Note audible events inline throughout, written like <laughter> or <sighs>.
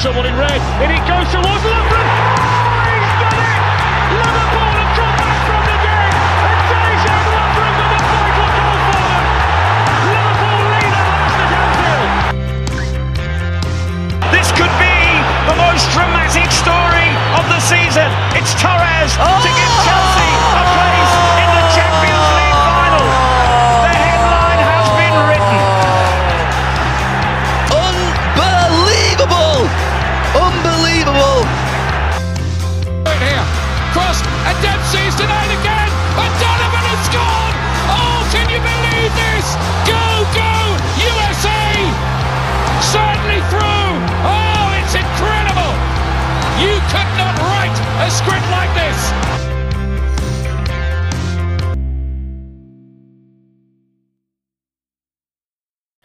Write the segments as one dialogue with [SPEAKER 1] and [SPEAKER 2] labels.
[SPEAKER 1] someone in red? In it goes towards Lovren. Oh, he's done it! Liverpool have come back from the dead. And Dejan Lovren with the vital goal for them. Liverpool lead at last at Anfield.
[SPEAKER 2] This could be the most dramatic story of the season. It's Torres to
[SPEAKER 3] oh!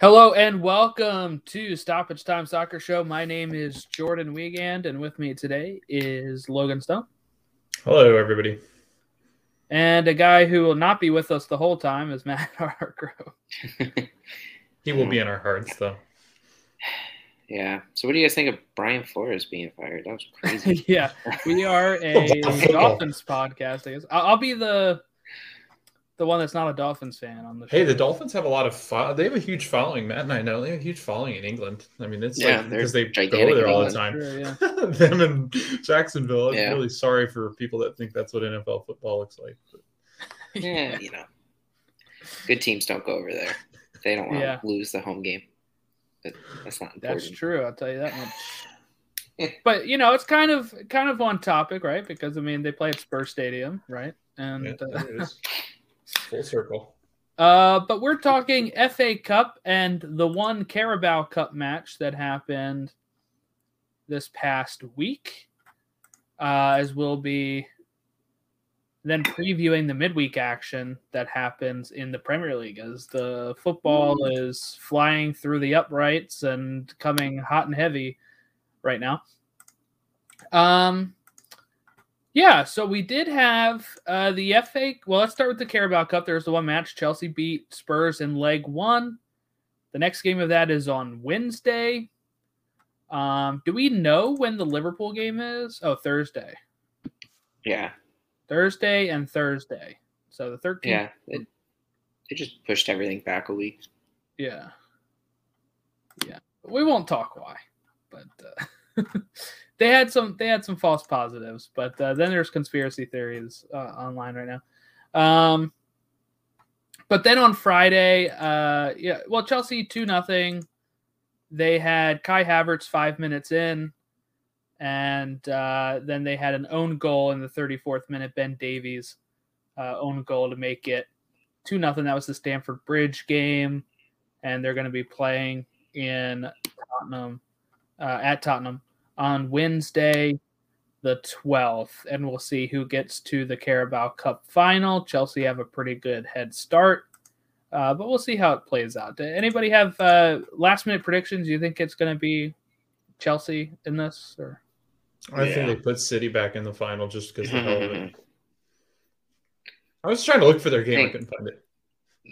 [SPEAKER 4] Hello and welcome to Stoppage Time Soccer Show. My name is Jordan Wiegand, and with me today is Logan Stone.
[SPEAKER 5] Hello, everybody.
[SPEAKER 4] And a guy who will not be with us the whole time is Matt <laughs> Hargrove. <laughs>
[SPEAKER 5] He will be in our hearts, though. <sighs>
[SPEAKER 6] Yeah. So what do you guys think of Brian Flores being fired? That was <laughs> crazy.
[SPEAKER 4] yeah, we are a Dolphins podcast. I guess I'll, I'll be the the one that's not a Dolphins fan on the show.
[SPEAKER 5] Hey, the Dolphins have a lot of fo- they have a huge following. Matt and I know they have a huge following in England. I mean, it's
[SPEAKER 6] Yeah,
[SPEAKER 5] like
[SPEAKER 6] they're
[SPEAKER 5] because they go
[SPEAKER 6] gigantic
[SPEAKER 5] there
[SPEAKER 6] in
[SPEAKER 5] all the time.
[SPEAKER 4] Sure, yeah. <laughs>
[SPEAKER 5] Them in Jacksonville. I'm
[SPEAKER 6] Yeah.
[SPEAKER 5] really sorry for people that think that's what NFL football looks like. But <laughs>
[SPEAKER 6] yeah, you know. Good teams don't go over there. They don't want
[SPEAKER 4] Yeah.
[SPEAKER 6] to lose the home game. But that's not important.
[SPEAKER 4] That's true. I'll tell you that much. <laughs> but you know, it's kind of kind of on topic, right? Because I mean, they play at Spurs Stadium, right? And
[SPEAKER 5] yeah,
[SPEAKER 4] uh,
[SPEAKER 5] there it is. Full circle.
[SPEAKER 4] Uh, but we're talking FA Cup and the one Carabao Cup match that happened this past week, uh, as we'll be then previewing the midweek action that happens in the Premier League as the football is flying through the uprights and coming hot and heavy right now. Um, yeah, so we did have uh, the FA. Well, let's start with the Carabao Cup. There's the one match. Chelsea beat Spurs in leg one. The next game of that is on Wednesday. Um, do we know when the Liverpool game is? Oh, Thursday.
[SPEAKER 6] Yeah.
[SPEAKER 4] Thursday and Thursday. So the 13th.
[SPEAKER 6] Yeah. It, they just pushed everything back a week.
[SPEAKER 4] Yeah. Yeah. We won't talk why, but uh, <laughs> they had some they had some false positives. But uh, then there's conspiracy theories uh, online right now. Um, but then on Friday, uh, yeah, well, Chelsea two nothing. They had Kai Havertz five minutes in, and uh, then they had an own goal in the 34th minute. Ben Davies uh, own goal to make it two nothing. That was the Stamford Bridge game, and they're going to be playing in Tottenham uh, at Tottenham on Wednesday, the 12th, and we'll see who gets to the Carabao Cup final. Chelsea have a pretty good head start, uh, but we'll see how it plays out. Anybody have uh, last minute predictions? Do You think it's going to be Chelsea in this, or
[SPEAKER 5] I
[SPEAKER 6] Yeah.
[SPEAKER 5] think they put City back in the final just because the hell of it. <laughs> I was trying to look for their game. I
[SPEAKER 6] Think-
[SPEAKER 5] couldn't find it.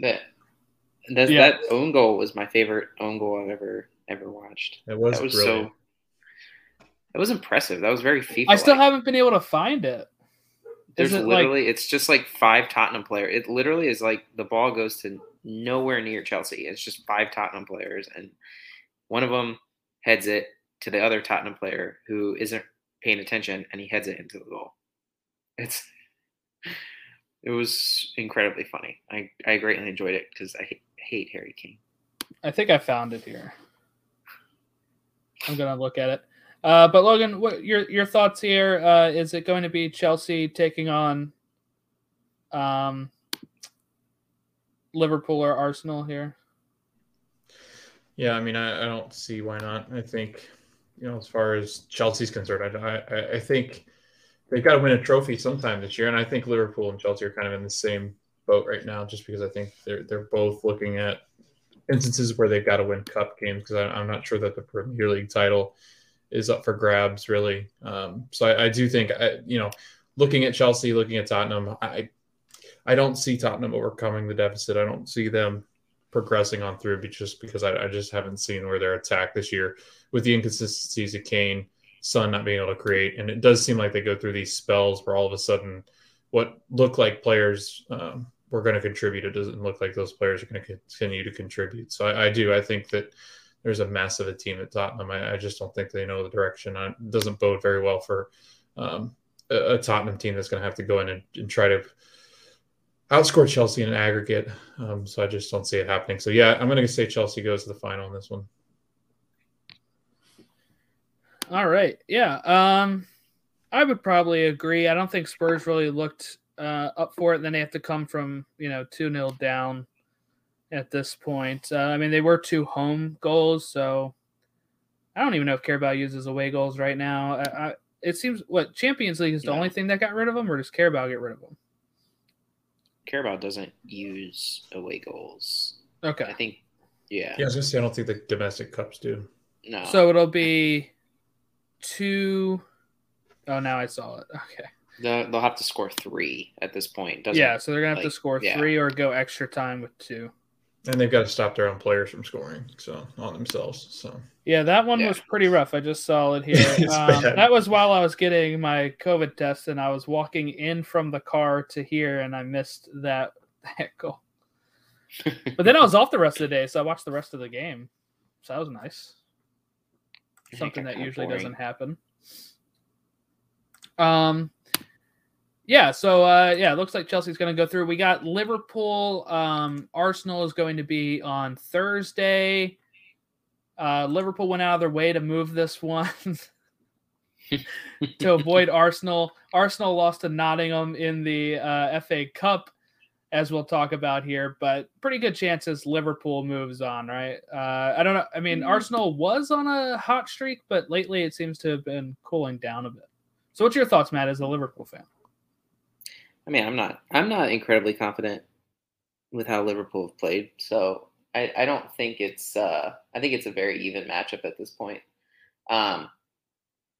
[SPEAKER 6] That that,
[SPEAKER 4] Yeah.
[SPEAKER 6] that own goal was my favorite own goal I've ever ever watched.
[SPEAKER 5] It was,
[SPEAKER 6] that was
[SPEAKER 5] brilliant.
[SPEAKER 6] so that was impressive. That was very FIFA.
[SPEAKER 4] I still haven't been able to find it.
[SPEAKER 6] There's
[SPEAKER 4] it like
[SPEAKER 6] literally it's just like five Tottenham players. It literally is like the ball goes to nowhere near Chelsea. It's just five Tottenham players, and one of them heads it to the other Tottenham player who isn't paying attention, and he heads it into the goal. It's <laughs> it was incredibly funny. I I greatly enjoyed it because I hate, hate Harry Kane.
[SPEAKER 4] I think I found it here. I'm gonna look at it. Uh, but Logan, what your your thoughts here? Uh, is it going to be Chelsea taking on um, Liverpool or Arsenal here?
[SPEAKER 5] Yeah, I mean, I, I don't see why not. I think, you know, as far as Chelsea's concerned, I, I, I think they've got to win a trophy sometime this year, and I think Liverpool and Chelsea are kind of in the same boat right now, just because I think they're they're both looking at instances where they've got to win cup games because I'm not sure that the Premier League title is up for grabs really. Um, so I, I do think, I, you know, looking at Chelsea, looking at Tottenham, I I don't see Tottenham overcoming the deficit. I don't see them progressing on through, just because I, I just haven't seen where they're attacked this year with the inconsistencies of Kane, Son not being able to create, and it does seem like they go through these spells where all of a sudden, what look like players um, were going to contribute, it doesn't look like those players are going to continue to contribute. So I, I do. I think that there's a mess of a team at Tottenham. I, I just don't think they know the direction. It doesn't bode very well for um, a, a, Tottenham team that's going to have to go in and, and, try to outscore Chelsea in an aggregate. Um, so I just don't see it happening. So yeah, I'm going to say Chelsea goes to the final in this one.
[SPEAKER 4] All right. Yeah. Um, I would probably agree. I don't think Spurs really looked uh, up for it. Then they have to come from you know two 0 down at this point. Uh, I mean, they were two home goals, so I don't even know if Carabao uses away goals right now. I, I, it seems what Champions League is the yeah. only thing that got rid of them, or does Carabao get rid of them?
[SPEAKER 6] Carabao doesn't use away goals.
[SPEAKER 4] Okay,
[SPEAKER 6] I think. Yeah.
[SPEAKER 5] Yeah, I was gonna say I don't think the domestic cups do.
[SPEAKER 6] No.
[SPEAKER 4] So it'll be two oh now I saw it. Okay.
[SPEAKER 6] They'll, have to score three at this point. Doesn't,
[SPEAKER 4] yeah, so they're gonna have like, to score three yeah. or go extra time with two.
[SPEAKER 5] And they've got to stop their own players from scoring, so on themselves. So
[SPEAKER 4] yeah, that one yeah. was pretty rough. I just saw it here. <laughs> um, that was while I was getting my COVID test, and I was walking in from the car to here, and I missed that <laughs> that goal. but then I was off the rest of the day, so I watched the rest of the game. So that was nice. Something that usually boring. doesn't happen. Um, yeah, so uh, yeah, it looks like Chelsea's going to go through. We got Liverpool. Um, Arsenal is going to be on Thursday. Uh, Liverpool went out of their way to move this one <laughs> to avoid <laughs> Arsenal. Arsenal lost to Nottingham in the uh, FA Cup, as we'll talk about here. But pretty good chances Liverpool moves on, right? Uh, I don't know. I mean, mm. Arsenal was on a hot streak, but lately it seems to have been cooling down a bit. So, what's your thoughts, Matt, as a Liverpool fan?
[SPEAKER 6] I mean, I'm not I'm not incredibly confident with how Liverpool have played. So I, I don't think it's uh, I think it's a very even matchup at this point. Um,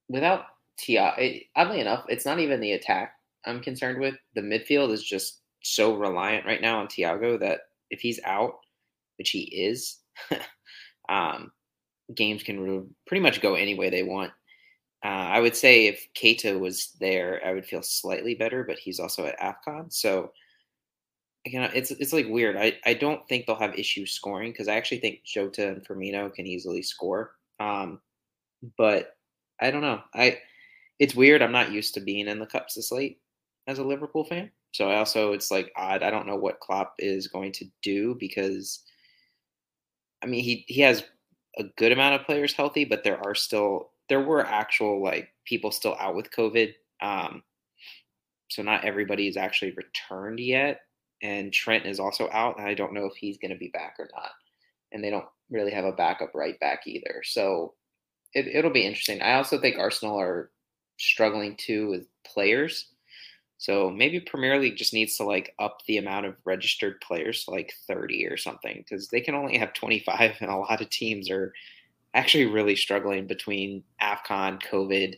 [SPEAKER 6] without Thiago, oddly enough, it's not even the attack I'm concerned with. The midfield is just so reliant right now on Thiago that if he's out, which he is, <laughs> um, games can pretty much go any way they want. Uh, I would say if Keita was there, I would feel slightly better, but he's also at AFCON. So again, it's it's like weird. I, I don't think they'll have issues scoring because I actually think Jota and Firmino can easily score. Um, but I don't know. I it's weird. I'm not used to being in the cups this late as a Liverpool fan. So I also it's like odd. I don't know what Klopp is going to do because I mean he he has a good amount of players healthy, but there are still there were actual like people still out with COVID. Um, so not everybody is actually returned yet. And Trent is also out. And I don't know if he's going to be back or not. And they don't really have a backup right back either. So it, it'll be interesting. I also think Arsenal are struggling too with players. So maybe Premier League just needs to like up the amount of registered players to like 30 or something because they can only have 25 and a lot of teams are actually really struggling between AFCON, COVID,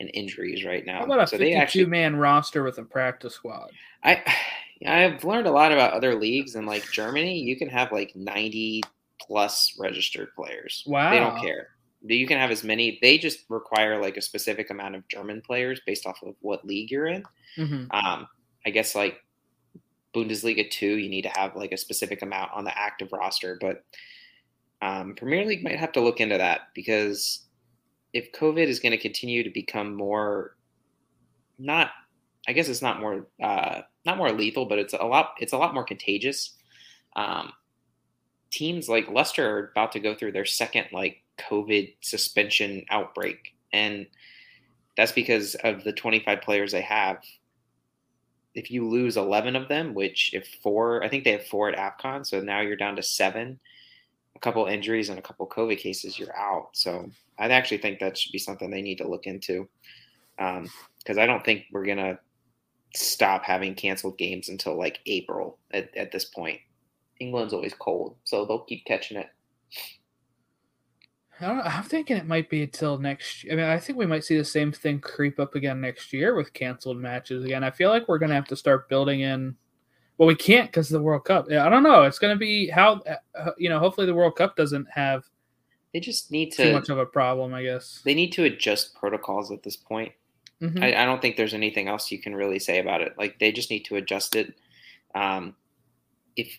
[SPEAKER 6] and injuries right now.
[SPEAKER 4] How about a so 52 actually, man roster with a practice squad?
[SPEAKER 6] I <sighs> I've learned a lot about other leagues and like Germany, you can have like 90 plus registered players.
[SPEAKER 4] Wow.
[SPEAKER 6] They don't care. You can have as many. They just require like a specific amount of German players based off of what league you're in. Mm-hmm. Um, I guess like Bundesliga two, you need to have like a specific amount on the active roster, but um, Premier League might have to look into that because if COVID is going to continue to become more, not, I guess it's not more, uh, not more lethal, but it's a lot, it's a lot more contagious. Um, teams like Leicester are about to go through their second like COVID suspension outbreak, and that's because of the 25 players they have. If you lose 11 of them, which if four, I think they have four at AFCON, so now you're down to seven a couple injuries and a couple COVID cases, you're out. So I actually think that should be something they need to look into because um, I don't think we're gonna stop having canceled games until like April at, at this point. England's always cold, so they'll keep catching it.
[SPEAKER 4] I am thinking it might be until next. I mean, I think we might see the same thing creep up again next year with canceled matches again. I feel like we're gonna have to start building in Well, we can't because of the World Cup. I don't know. It's going to be how uh, you know. Hopefully, the World Cup doesn't have
[SPEAKER 6] They just need to
[SPEAKER 4] too
[SPEAKER 6] to.
[SPEAKER 4] much of a problem. I guess.
[SPEAKER 6] They need to adjust protocols at this point.
[SPEAKER 4] Mhm.
[SPEAKER 6] I, I don't think there's anything else you can really say about it. Like they just need to adjust it. Um, if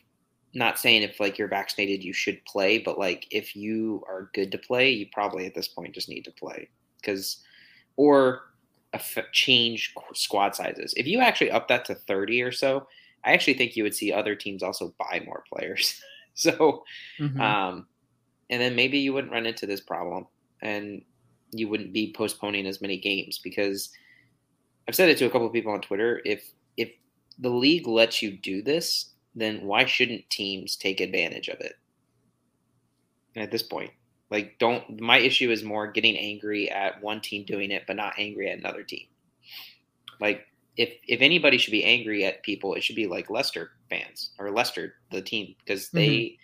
[SPEAKER 6] not saying if like you're vaccinated, you should play, but like if you are good to play, you probably at this point just need to play because, or change squad sizes. If you actually up that to 30 or so, I actually think you would see other teams also buy more players. <laughs> so,
[SPEAKER 4] Mhm.
[SPEAKER 6] um, and then maybe you wouldn't run into this problem and you wouldn't be postponing as many games because I've said it to a couple of people on Twitter. If if the league lets you do this, then why shouldn't teams take advantage of it? At this point, like, don't. My issue is more getting angry at one team doing it, but not angry at another team. Like, if if anybody should be angry at people, it should be like Leicester fans or Leicester, the team, because they mm-hmm.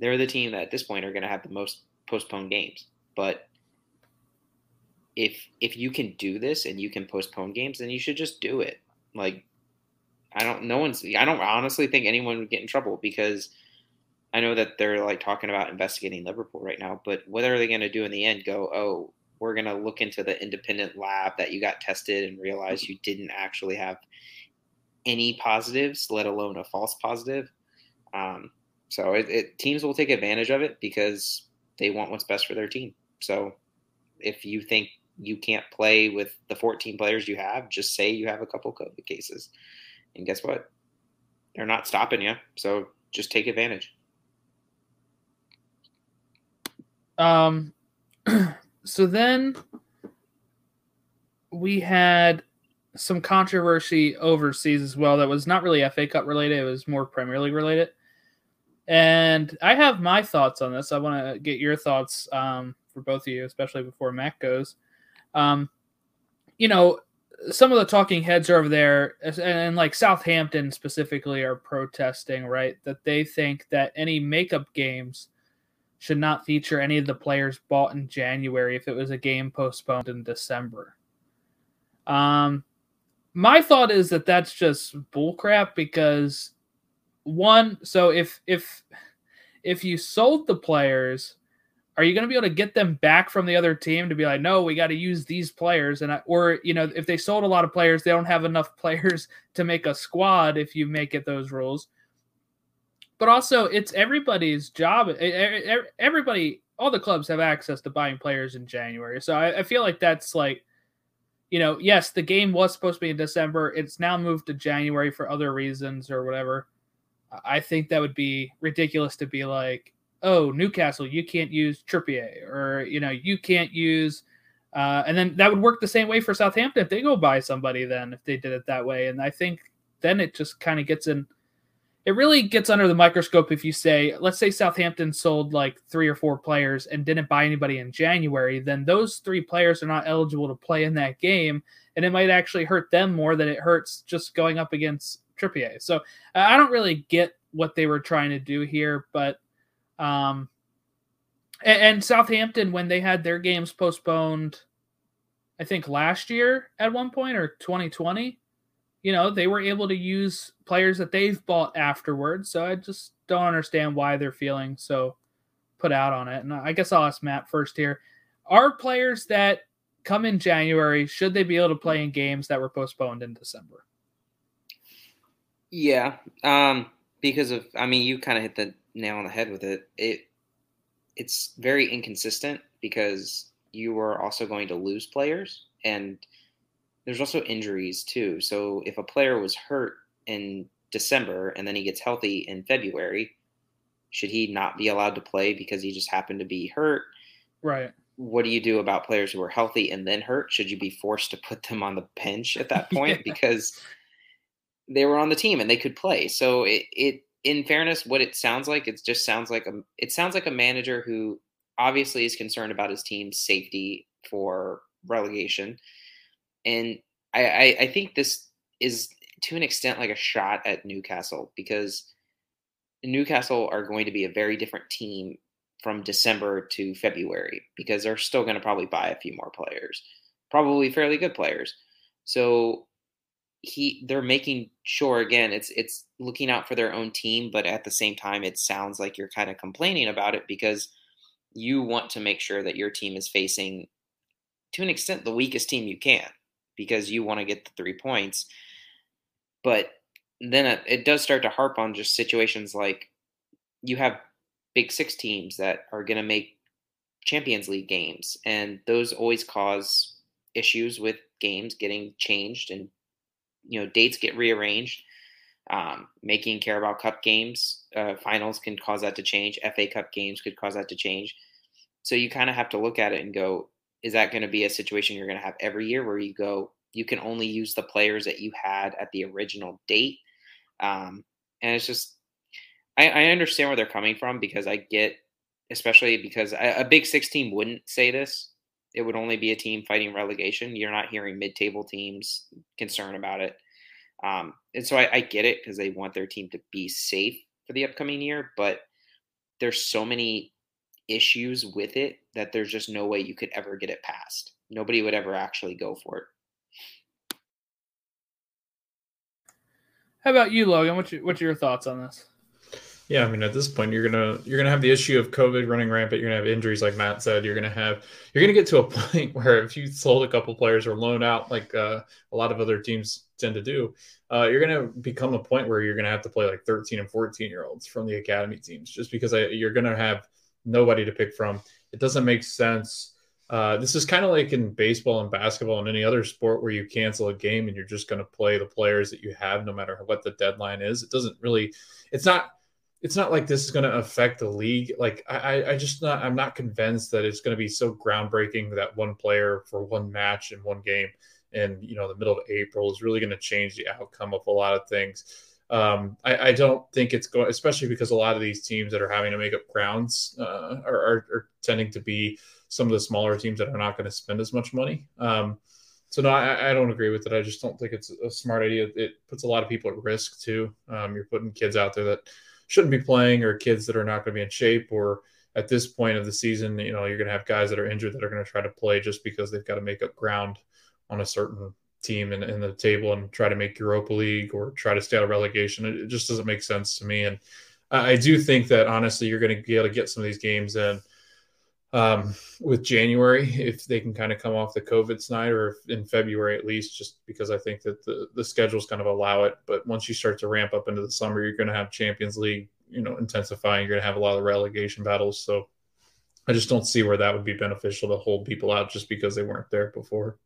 [SPEAKER 6] they're the team that at this point are going to have the most postponed games. But if if you can do this and you can postpone games, then you should just do it. Like I don't no one's I don't honestly think anyone would get in trouble because I know that they're like talking about investigating Liverpool right now, but what are they going to do in the end? Go, oh, we're going to look into the independent lab that you got tested and realize you didn't actually have any positives, let alone a false positive. Um, so it, it teams will take advantage of it because they want what's best for their team. So if you think you can't play with the 14 players you have, just say you have a couple COVID cases. And guess what? They're not stopping you. So just take advantage.
[SPEAKER 4] Um, <clears throat> so then we had some controversy overseas as well that was not really FA Cup related, it was more Premier League related. And I have my thoughts on this. I want to get your thoughts um, for both of you, especially before Matt goes. Um, you know, some of the talking heads are over there, and, and like Southampton specifically, are protesting, right? That they think that any makeup games should not feature any of the players bought in January if it was a game postponed in December. Um, my thought is that that's just bullcrap because one, so if if if you sold the players, are you going to be able to get them back from the other team to be like, no, we got to use these players, and I, or you know, if they sold a lot of players, they don't have enough <laughs> players to make a squad if you make it those rules but also it's everybody's job. Everybody, all the clubs have access to buying players in January. So I, I feel like that's like, you know, yes, the game was supposed to be in December. It's now moved to January for other reasons or whatever. I think that would be ridiculous to be like, oh, Newcastle, you can't use Trippier, or you know, you can't use. Uh, and then that would work the same way for Southampton if they go buy somebody. Then if they did it that way, and I think then it just kind of gets in it really gets under the microscope if you say, let's say Southampton sold like three or four players and didn't buy anybody in January, then those three players are not eligible to play in that game. And it might actually hurt them more than it hurts just going up against Trippier. So I don't really get what they were trying to do here, but um, and, and Southampton, when they had their games postponed, I think last year at one point or 2020, you know, they were able to use players that they've bought afterwards. So I just don't understand why they're feeling so put out on it. And I guess I'll ask Matt first here. Are players that come in January, should they be able to play in games that were postponed in December?
[SPEAKER 6] Yeah, um, because of I mean, you kind of hit the nail on the head with it. It it's very inconsistent because you are also going to lose players, and there's also injuries too. So if a player was hurt in December and then he gets healthy in February, should he not be allowed to play because he just happened to be hurt?
[SPEAKER 4] Right.
[SPEAKER 6] What do you do about players who are healthy and then hurt? Should you be forced to put them on the bench at that <laughs> point
[SPEAKER 4] Yeah.
[SPEAKER 6] because they were on the team and they could play? So it, it in fairness, what it sounds like, it just sounds like a it sounds like a manager who obviously is concerned about his team's safety for relegation. And I, I, I think this is to an extent like a shot at Newcastle because Newcastle are going to be a very different team from December to February because they're still going to probably buy a few more players, probably fairly good players. So he they're making sure again it's it's looking out for their own team, but at the same time it sounds like you're kind of complaining about it because you want to make sure that your team is facing to an extent the weakest team you can because you want to get the three points. But then it, it does start to harp on just situations like you have big six teams that are going to make Champions League games, and those always cause issues with games getting changed and you know dates get rearranged. Um, making Carabao Cup games uh, finals can cause that to change. FA Cup games could cause that to change. So you kind of have to look at it and go, is that going to be a situation you're going to have every year where you go, you can only use the players that you had at the original date? Um, and it's just, I, I understand where they're coming from because I get, especially because a, Big Six team wouldn't say this. It would only be a team fighting relegation. You're not hearing mid-table teams concerned about it. Um, and so I, I get it because they want their team to be safe for the upcoming year, but there's so many issues with it that there's just no way you could ever get it passed. Nobody would ever actually go for it.
[SPEAKER 4] How about you, Logan? What's your, what's your thoughts on this?
[SPEAKER 5] Yeah, I mean, at this point, you're gonna you're gonna have the issue of COVID running rampant. You're gonna have injuries, like Matt said. You're gonna have you're gonna get to a <laughs> point where if you sold a couple players or loan out, like uh, a lot of other teams tend to do, uh, you're gonna become a point where you're gonna have to play like 13 and 14 year olds from the academy teams, just because I, you're gonna have nobody to pick from. It doesn't make sense. Uh, this is kind of like in baseball and basketball and any other sport where you cancel a game and you're just going to play the players that you have no matter what the deadline is. It doesn't really, it's not, it's not like this is going to affect the league. Like I, I just not, I'm not convinced that it's going to be so groundbreaking that one player for one match in one game in you know the middle of April is really going to change the outcome of a lot of things. Um, I, I, don't think it's going, especially because a lot of these teams that are having to make up grounds uh, are, are, are, tending to be some of the smaller teams that are not going to spend as much money. Um, so no, I, I, don't agree with it. I just don't think it's a smart idea. It puts a lot of people at risk too. Um, you're putting kids out there that shouldn't be playing, or kids that are not going to be in shape, or at this point of the season, you know, you're going to have guys that are injured that are going to try to play just because they've got to make up ground on a certain team in, in the table and try to make Europa League or try to stay out of relegation. It, it just doesn't make sense to me. And I, I do think that honestly, you're going to be able to get some of these games in um, with January if they can kind of come off the COVID side or in February at least, just because I think that the, the schedules kind of allow it. But once you start to ramp up into the summer, you're going to have Champions League, you know, intensifying. You're going to have a lot of relegation battles. So I just don't see where that would be beneficial to hold people out just because they weren't there before.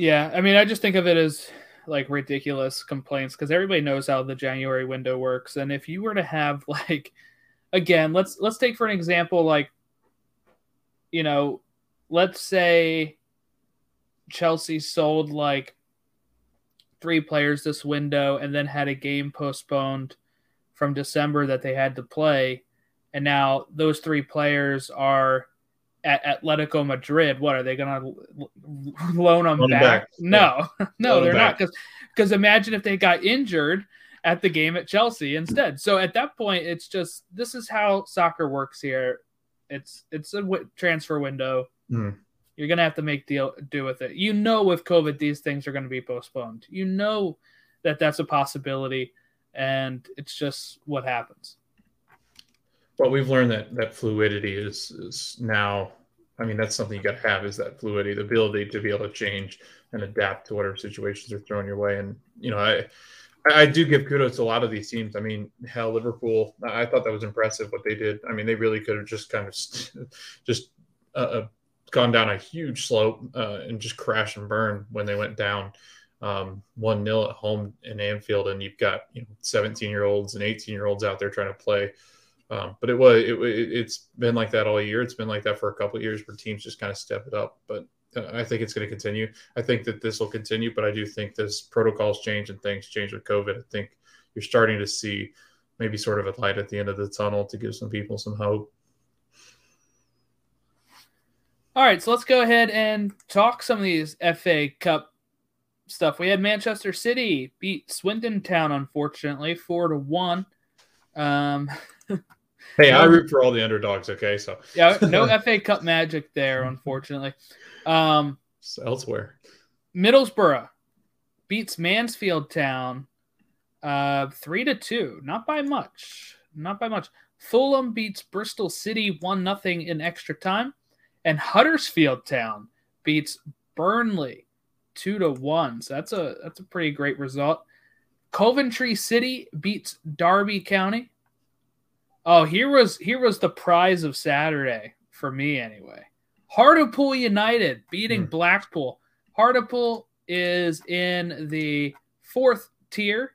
[SPEAKER 4] Yeah, I mean, I just think of it as like ridiculous complaints because everybody knows how the January window works, and if you were to have <laughs> like, again, let's let's take for an example like, you know, let's say Chelsea sold like three players this window and then had a game postponed from December that they had to play, and now those three players are at Atletico Madrid, what are they going to loan them back? back? No, yeah. <laughs> no, loan they're not. Because because imagine if they got injured at the game at Chelsea instead. So at that point, it's just this is how soccer works here. It's it's a w- transfer window. Mm. You're gonna have to make deal do with it. You know, with COVID, these things are going to be postponed. You know that that's a possibility, and it's just what happens.
[SPEAKER 5] Well, we've learned that that fluidity is is now. I mean, that's something you got to have is that fluidity, the ability to be able to change and adapt to whatever situations are thrown your way. And you know, I I do give kudos to a lot of these teams. I mean, hell, Liverpool. I thought that was impressive what they did. I mean, they really could have just kind of <laughs> just uh, uh, gone down a huge slope uh, and just crash and burn when they went down um, one 0 at home in Anfield, and you've got you know 17 year olds and 18 year olds out there trying to play um, but it was it, it's been like that all year. It's been like that for a couple years where teams just kind of step it up. But uh, I think it's going to continue. I think that this will continue, but I do think this protocols change and things change with COVID. I think you're starting to see maybe sort of a light at the end of the tunnel to give some people some hope.
[SPEAKER 4] All right, so let's go ahead and talk some of these FA Cup stuff. We had Manchester City beat Swindon Town, unfortunately, four to one. Um, <laughs>
[SPEAKER 5] Hey, I root for all the underdogs. Okay, so
[SPEAKER 4] yeah, <laughs> no FA Cup magic there, unfortunately. Um,
[SPEAKER 5] elsewhere.
[SPEAKER 4] Middlesbrough beats Mansfield Town uh, three to two. Not by much. Not by much. Fulham beats Bristol City one nothing in extra time, and Huddersfield Town beats Burnley two to one. So that's a that's a pretty great result. Coventry City beats Derby County. Oh, here was here was the prize of Saturday for me anyway. Hartlepool United beating
[SPEAKER 5] Hmm.
[SPEAKER 4] Blackpool. Hartlepool is in the fourth tier.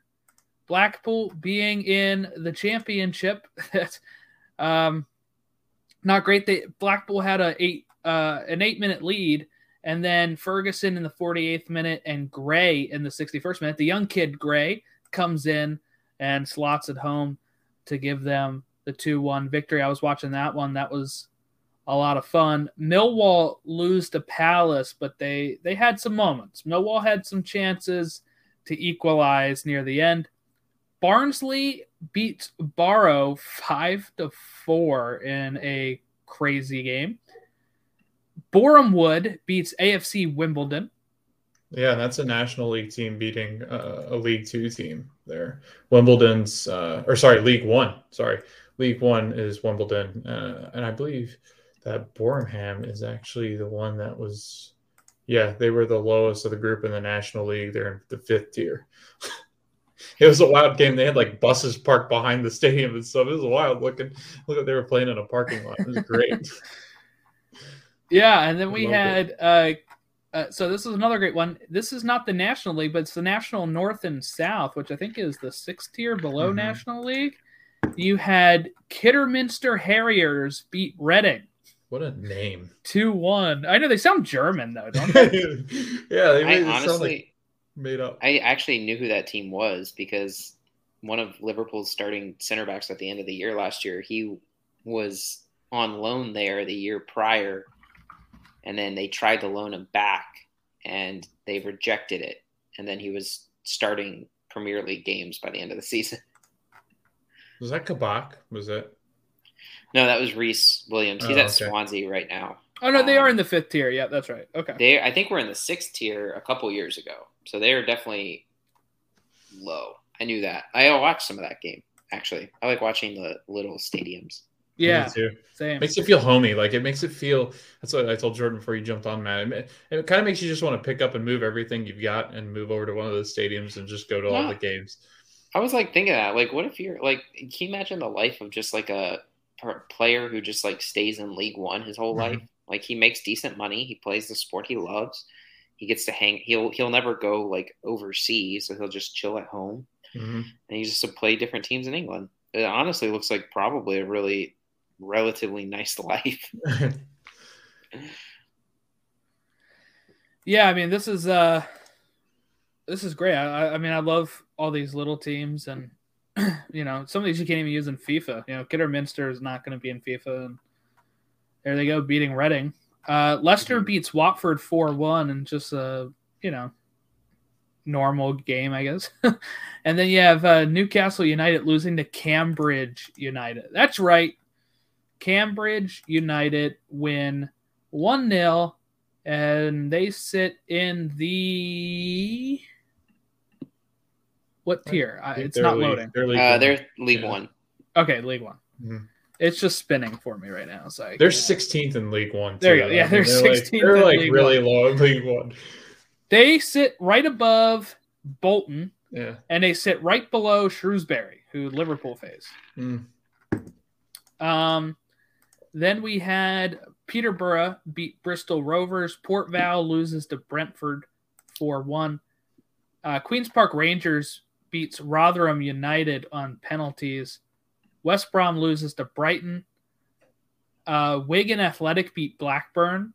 [SPEAKER 4] Blackpool being in the championship. <laughs> That's um, not great. They Blackpool had a eight uh, an eight minute lead, and then Ferguson in the 48th minute and Gray in the 61st minute. The young kid Gray comes in and slots it home to give them the 2 1 victory. I was watching that one. That was a lot of fun. Millwall lose to Palace, but they they had some moments. Millwall had some chances to equalize near the end. Barnsley beats Barrow five to four in a crazy game. Boreham Wood beats AFC Wimbledon.
[SPEAKER 5] Yeah, that's a National League team beating uh, a League Two team there. Wimbledon's, uh, or sorry, League One. Sorry, League One is Wimbledon, uh, and I believe that Bournemouth is actually the one that was. Yeah, they were the lowest of the group in the National League. They're in the fifth tier. <laughs> it was a wild game. They had like buses parked behind the stadium and stuff. It was wild looking. Look like they were playing in a parking lot. It was great. <laughs>
[SPEAKER 4] Yeah, and then we had uh, uh, so this is another great one. This is not the National League, but it's the National North and South, which I think is the sixth tier below
[SPEAKER 5] Mhm.
[SPEAKER 4] National League. You had Kidderminster Harriers beat Reading
[SPEAKER 5] what a name.
[SPEAKER 4] two one. I know they sound German though, don't <laughs> they?
[SPEAKER 5] yeah, they
[SPEAKER 6] I
[SPEAKER 5] made sound
[SPEAKER 6] honestly,
[SPEAKER 5] like made up.
[SPEAKER 6] I actually knew who that team was because one of Liverpool's starting center backs at the end of the year last year, he was on loan there the year prior, and then they tried to loan him back, and they rejected it, and then he was starting Premier League games by the end of the <laughs> season.
[SPEAKER 5] Was that Kabak? Was it?
[SPEAKER 6] No, that was Rhys Williams. He's
[SPEAKER 5] Oh,
[SPEAKER 6] at
[SPEAKER 5] okay.
[SPEAKER 6] Swansea right now.
[SPEAKER 4] oh no, they
[SPEAKER 6] Um,
[SPEAKER 4] are in the fifth tier. Yeah, that's right. Okay.
[SPEAKER 6] They, I think, we're in the sixth tier a couple years ago, so they are definitely low. I knew that. I watched some of that game actually. I like watching the little stadiums.
[SPEAKER 4] Yeah,
[SPEAKER 5] Me too.
[SPEAKER 4] same.
[SPEAKER 5] Makes it feel homey. Like it makes it feel. That's what I told Jordan before you jumped on, Matt. It, it kind of makes you just want to pick up and move everything you've got and move over to one of those stadiums and just go to all the games.
[SPEAKER 6] I was like thinking that, like, what if you're like, can you imagine the life of just like a player who just like stays in League One his whole
[SPEAKER 5] Mhm.
[SPEAKER 6] life? Like he makes decent money, he plays the sport he loves, he gets to hang. He'll he'll never go like overseas, so he'll just chill at home,
[SPEAKER 5] Mhm.
[SPEAKER 6] and he just to play different teams in England. It honestly looks like probably a really relatively nice <laughs> life. <laughs>
[SPEAKER 4] Yeah, I mean this is uh this is great. I- I mean I love all these little teams and <clears throat> you know some of these you can't even use in FIFA. You know Kidderminster is not going to be in FIFA, and there they go beating Reading. Uh, Leicester
[SPEAKER 5] Mhm.
[SPEAKER 4] beats Watford four one and just a you know normal game I guess. <laughs> and then you have uh, Newcastle United losing to Cambridge United. That's right, Cambridge United win one 0 and they sit in the what tier? Uh, it's not
[SPEAKER 5] League-
[SPEAKER 4] loading.
[SPEAKER 5] They're League
[SPEAKER 6] Uh,
[SPEAKER 5] One.
[SPEAKER 6] they're League
[SPEAKER 5] Yeah.
[SPEAKER 6] One.
[SPEAKER 4] Okay, League One.
[SPEAKER 5] Mhm.
[SPEAKER 4] It's just spinning for me right now. So I
[SPEAKER 5] They're 16th in League One.
[SPEAKER 4] There you go. Yeah,
[SPEAKER 5] I mean,
[SPEAKER 4] they're
[SPEAKER 5] like-
[SPEAKER 4] 16th
[SPEAKER 5] They're
[SPEAKER 4] in
[SPEAKER 5] like
[SPEAKER 4] League
[SPEAKER 5] really low in League One.
[SPEAKER 4] they sit right above Bolton,
[SPEAKER 5] Yeah.
[SPEAKER 4] and they sit right below Shrewsbury, who Liverpool face.
[SPEAKER 5] Mm.
[SPEAKER 4] Um, then we had Peterborough beat Bristol Rovers. Port Vale loses to Brentford 4 1. Uh, Queen's Park Rangers beats Rotherham United on penalties. West Brom loses to Brighton. Uh, Wigan Athletic beat Blackburn.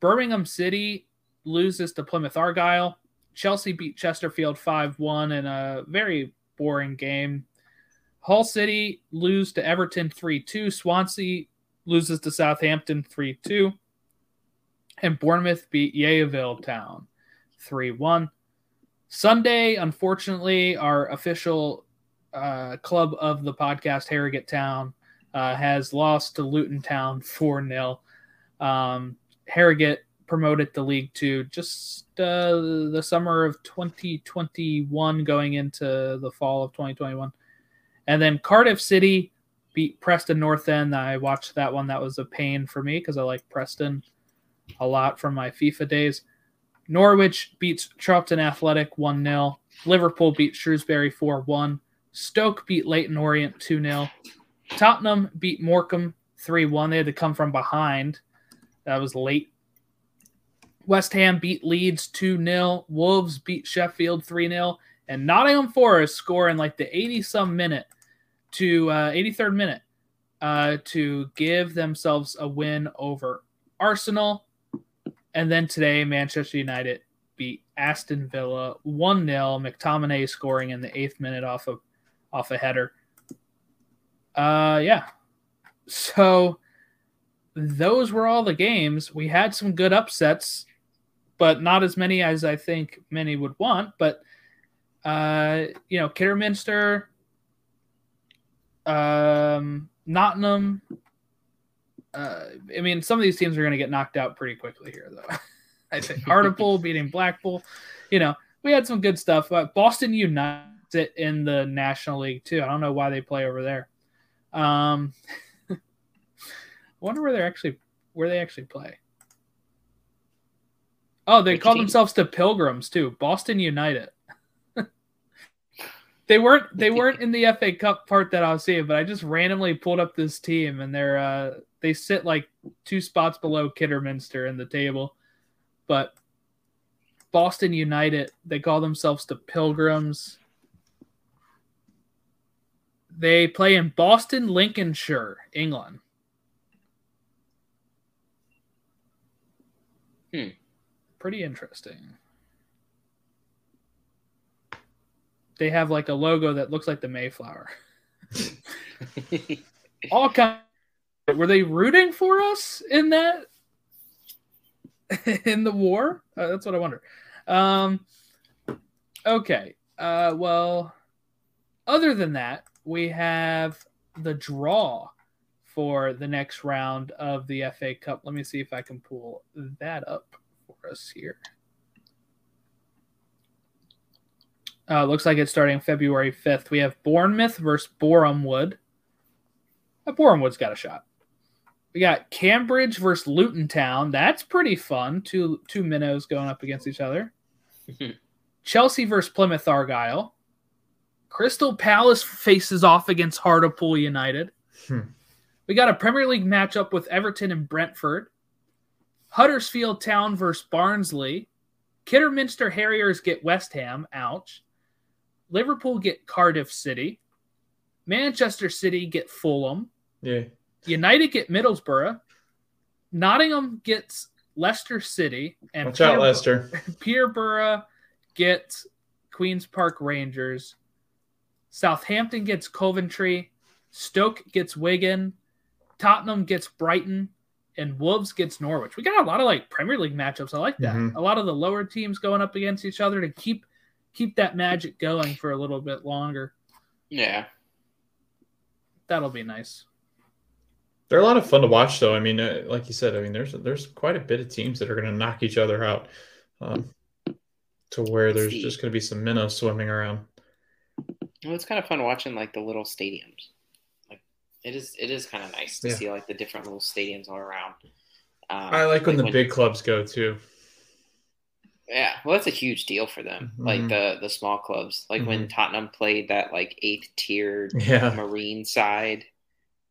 [SPEAKER 4] Birmingham City loses to Plymouth Argyle. Chelsea beat Chesterfield 5 1 in a very boring game. Hull City lose to Everton 3 2. Swansea loses to Southampton 3 2. And Bournemouth beat Yeovil Town 3 1. Sunday, unfortunately, our official uh, club of the podcast, Harrogate Town, uh, has lost to Luton Town 4 0. Um, Harrogate promoted to League Two just uh, the summer of 2021, going into the fall of 2021. And then Cardiff City beat Preston North End. I watched that one. That was a pain for me because I like Preston a lot from my FIFA days. Norwich beats Charlton Athletic 1 0. Liverpool beat Shrewsbury 4 1. Stoke beat Leyton Orient 2 0. Tottenham beat Morecambe 3 1. They had to come from behind. That was late. West Ham beat Leeds 2 0. Wolves beat Sheffield 3 0. And Nottingham Forest score in like the 80 some minute to uh, 83rd minute uh, to give themselves a win over Arsenal. And then today, Manchester United beat Aston Villa 1 0. McTominay scoring in the eighth minute off of off a header. Uh yeah. So those were all the games. We had some good upsets, but not as many as I think many would want. But uh, you know, Kidderminster, um, Nottingham. Uh, I mean, some of these teams are going to get knocked out pretty quickly here, though. <laughs> I think Hartlepool beating Blackpool. You know, we had some good stuff. But Boston United in the National League too. I don't know why they play over there. Um, I <laughs> wonder where they're actually where they actually play. Oh, they
[SPEAKER 6] Which
[SPEAKER 4] call
[SPEAKER 6] team?
[SPEAKER 4] themselves the Pilgrims too. Boston United. They weren't they weren't in the FA Cup part that I was seeing, but I just randomly pulled up this team and they're uh they sit like two spots below Kidderminster in the table. But Boston United, they call themselves the Pilgrims. They play in Boston, Lincolnshire, England.
[SPEAKER 6] Hmm.
[SPEAKER 4] Pretty interesting. They have like a logo that looks like the Mayflower. <laughs> All kind. Were they rooting for us in that <laughs> in the war? Uh, that's what I wonder. Um, okay. Uh, well, other than that, we have the draw for the next round of the FA Cup. Let me see if I can pull that up for us here. Uh, looks like it's starting February 5th. We have Bournemouth versus Borehamwood. Uh, Borehamwood's got a shot. We got Cambridge versus Luton Town. That's pretty fun. Two two minnows going up against each other. <laughs> Chelsea versus Plymouth Argyle. Crystal Palace faces off against Hartlepool United.
[SPEAKER 5] Hmm.
[SPEAKER 4] We got a Premier League matchup with Everton and Brentford. Huddersfield Town versus Barnsley. Kidderminster Harriers get West Ham. Ouch. Liverpool get Cardiff City. Manchester City get Fulham.
[SPEAKER 5] Yeah.
[SPEAKER 4] United get Middlesbrough. Nottingham gets Leicester City. And
[SPEAKER 5] Watch out,
[SPEAKER 4] Peterborough-
[SPEAKER 5] Leicester. <laughs>
[SPEAKER 4] Peterborough gets Queens Park Rangers. Southampton gets Coventry. Stoke gets Wigan. Tottenham gets Brighton. And Wolves gets Norwich. We got a lot of like Premier League matchups. I like that.
[SPEAKER 5] Mhm.
[SPEAKER 4] A lot of the lower teams going up against each other to keep keep that magic going for a little bit longer.
[SPEAKER 6] yeah.
[SPEAKER 4] That'll be nice.
[SPEAKER 5] They're a lot of fun to watch, though. I mean, uh, like you said, I mean, there's there's quite a bit of teams that are going to knock each other out, um, to where there's
[SPEAKER 6] See.
[SPEAKER 5] just going to be some minnows swimming around.
[SPEAKER 6] Well, it's kind of fun watching like the little stadiums. Like it is, it is kind of nice to
[SPEAKER 5] Yeah.
[SPEAKER 6] see like the different little stadiums all around. Um,
[SPEAKER 5] I like when the big clubs go too.
[SPEAKER 6] Yeah, well, that's a huge deal for them. Like
[SPEAKER 5] Mhm.
[SPEAKER 6] the the small clubs, like when Tottenham played that like eighth tier
[SPEAKER 5] Yeah.
[SPEAKER 6] Marine side,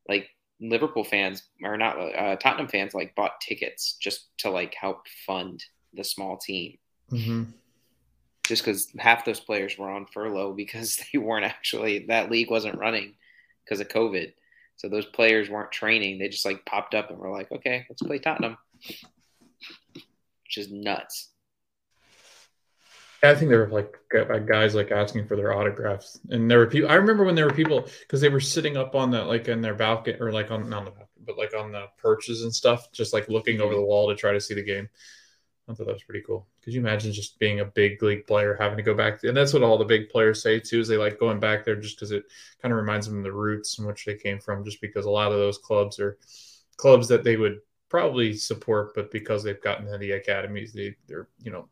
[SPEAKER 6] like Liverpool fans or not uh, Tottenham fans like bought tickets just to like help fund the small team,
[SPEAKER 5] hmm
[SPEAKER 6] just because half those players were on furlough <laughs> because they weren't actually that league wasn't running because of COVID. So those players weren't training. They just like popped up and were like, okay, let's play Tottenham, which is nuts.
[SPEAKER 5] I think there were like guys like asking for their autographs, and there were people. I remember when there were people because they were sitting up on the like in their balcony or like on not the balcony, but like on the perches and stuff, just like looking over the wall to try to see the game. I thought that was pretty cool. Could you imagine just being a big league player having to go back? And that's what all the big players say too. Is they like going back there just because it kind of reminds them of the roots in which they came from. Just because a lot of those clubs are clubs that they would probably support, but because they've gotten to the academies, they they're you know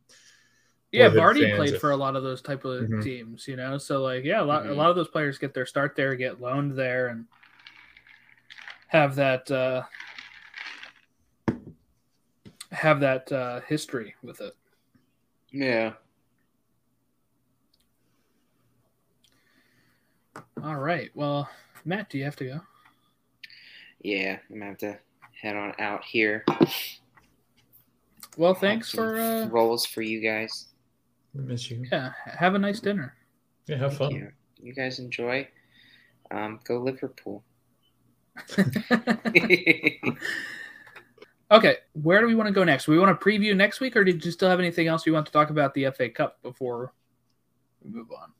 [SPEAKER 4] Yeah,
[SPEAKER 5] More than
[SPEAKER 4] Vardy
[SPEAKER 5] fans
[SPEAKER 4] played
[SPEAKER 5] if-
[SPEAKER 4] for a lot of those type of
[SPEAKER 5] Mhm.
[SPEAKER 4] teams, you know. So like, yeah, a lot, a
[SPEAKER 6] Mhm.
[SPEAKER 4] lot of those players get their start there, get loaned there, and have that uh, have that uh, history with it.
[SPEAKER 6] Yeah.
[SPEAKER 4] All right. Well, Matt, do you have to go?
[SPEAKER 6] Yeah. I'm gonna have to head on out here.
[SPEAKER 4] Well, thanks for uh,
[SPEAKER 6] rolls for you guys.
[SPEAKER 5] We miss you.
[SPEAKER 4] yeah. Have a nice dinner.
[SPEAKER 5] Yeah, have
[SPEAKER 6] Thank
[SPEAKER 5] fun.
[SPEAKER 6] you. You guys enjoy. Um, go Liverpool. <laughs> <laughs>
[SPEAKER 4] Okay, where do we want to go next? We want to preview next week, or did you still have anything else you want to talk about the FA Cup before we move on?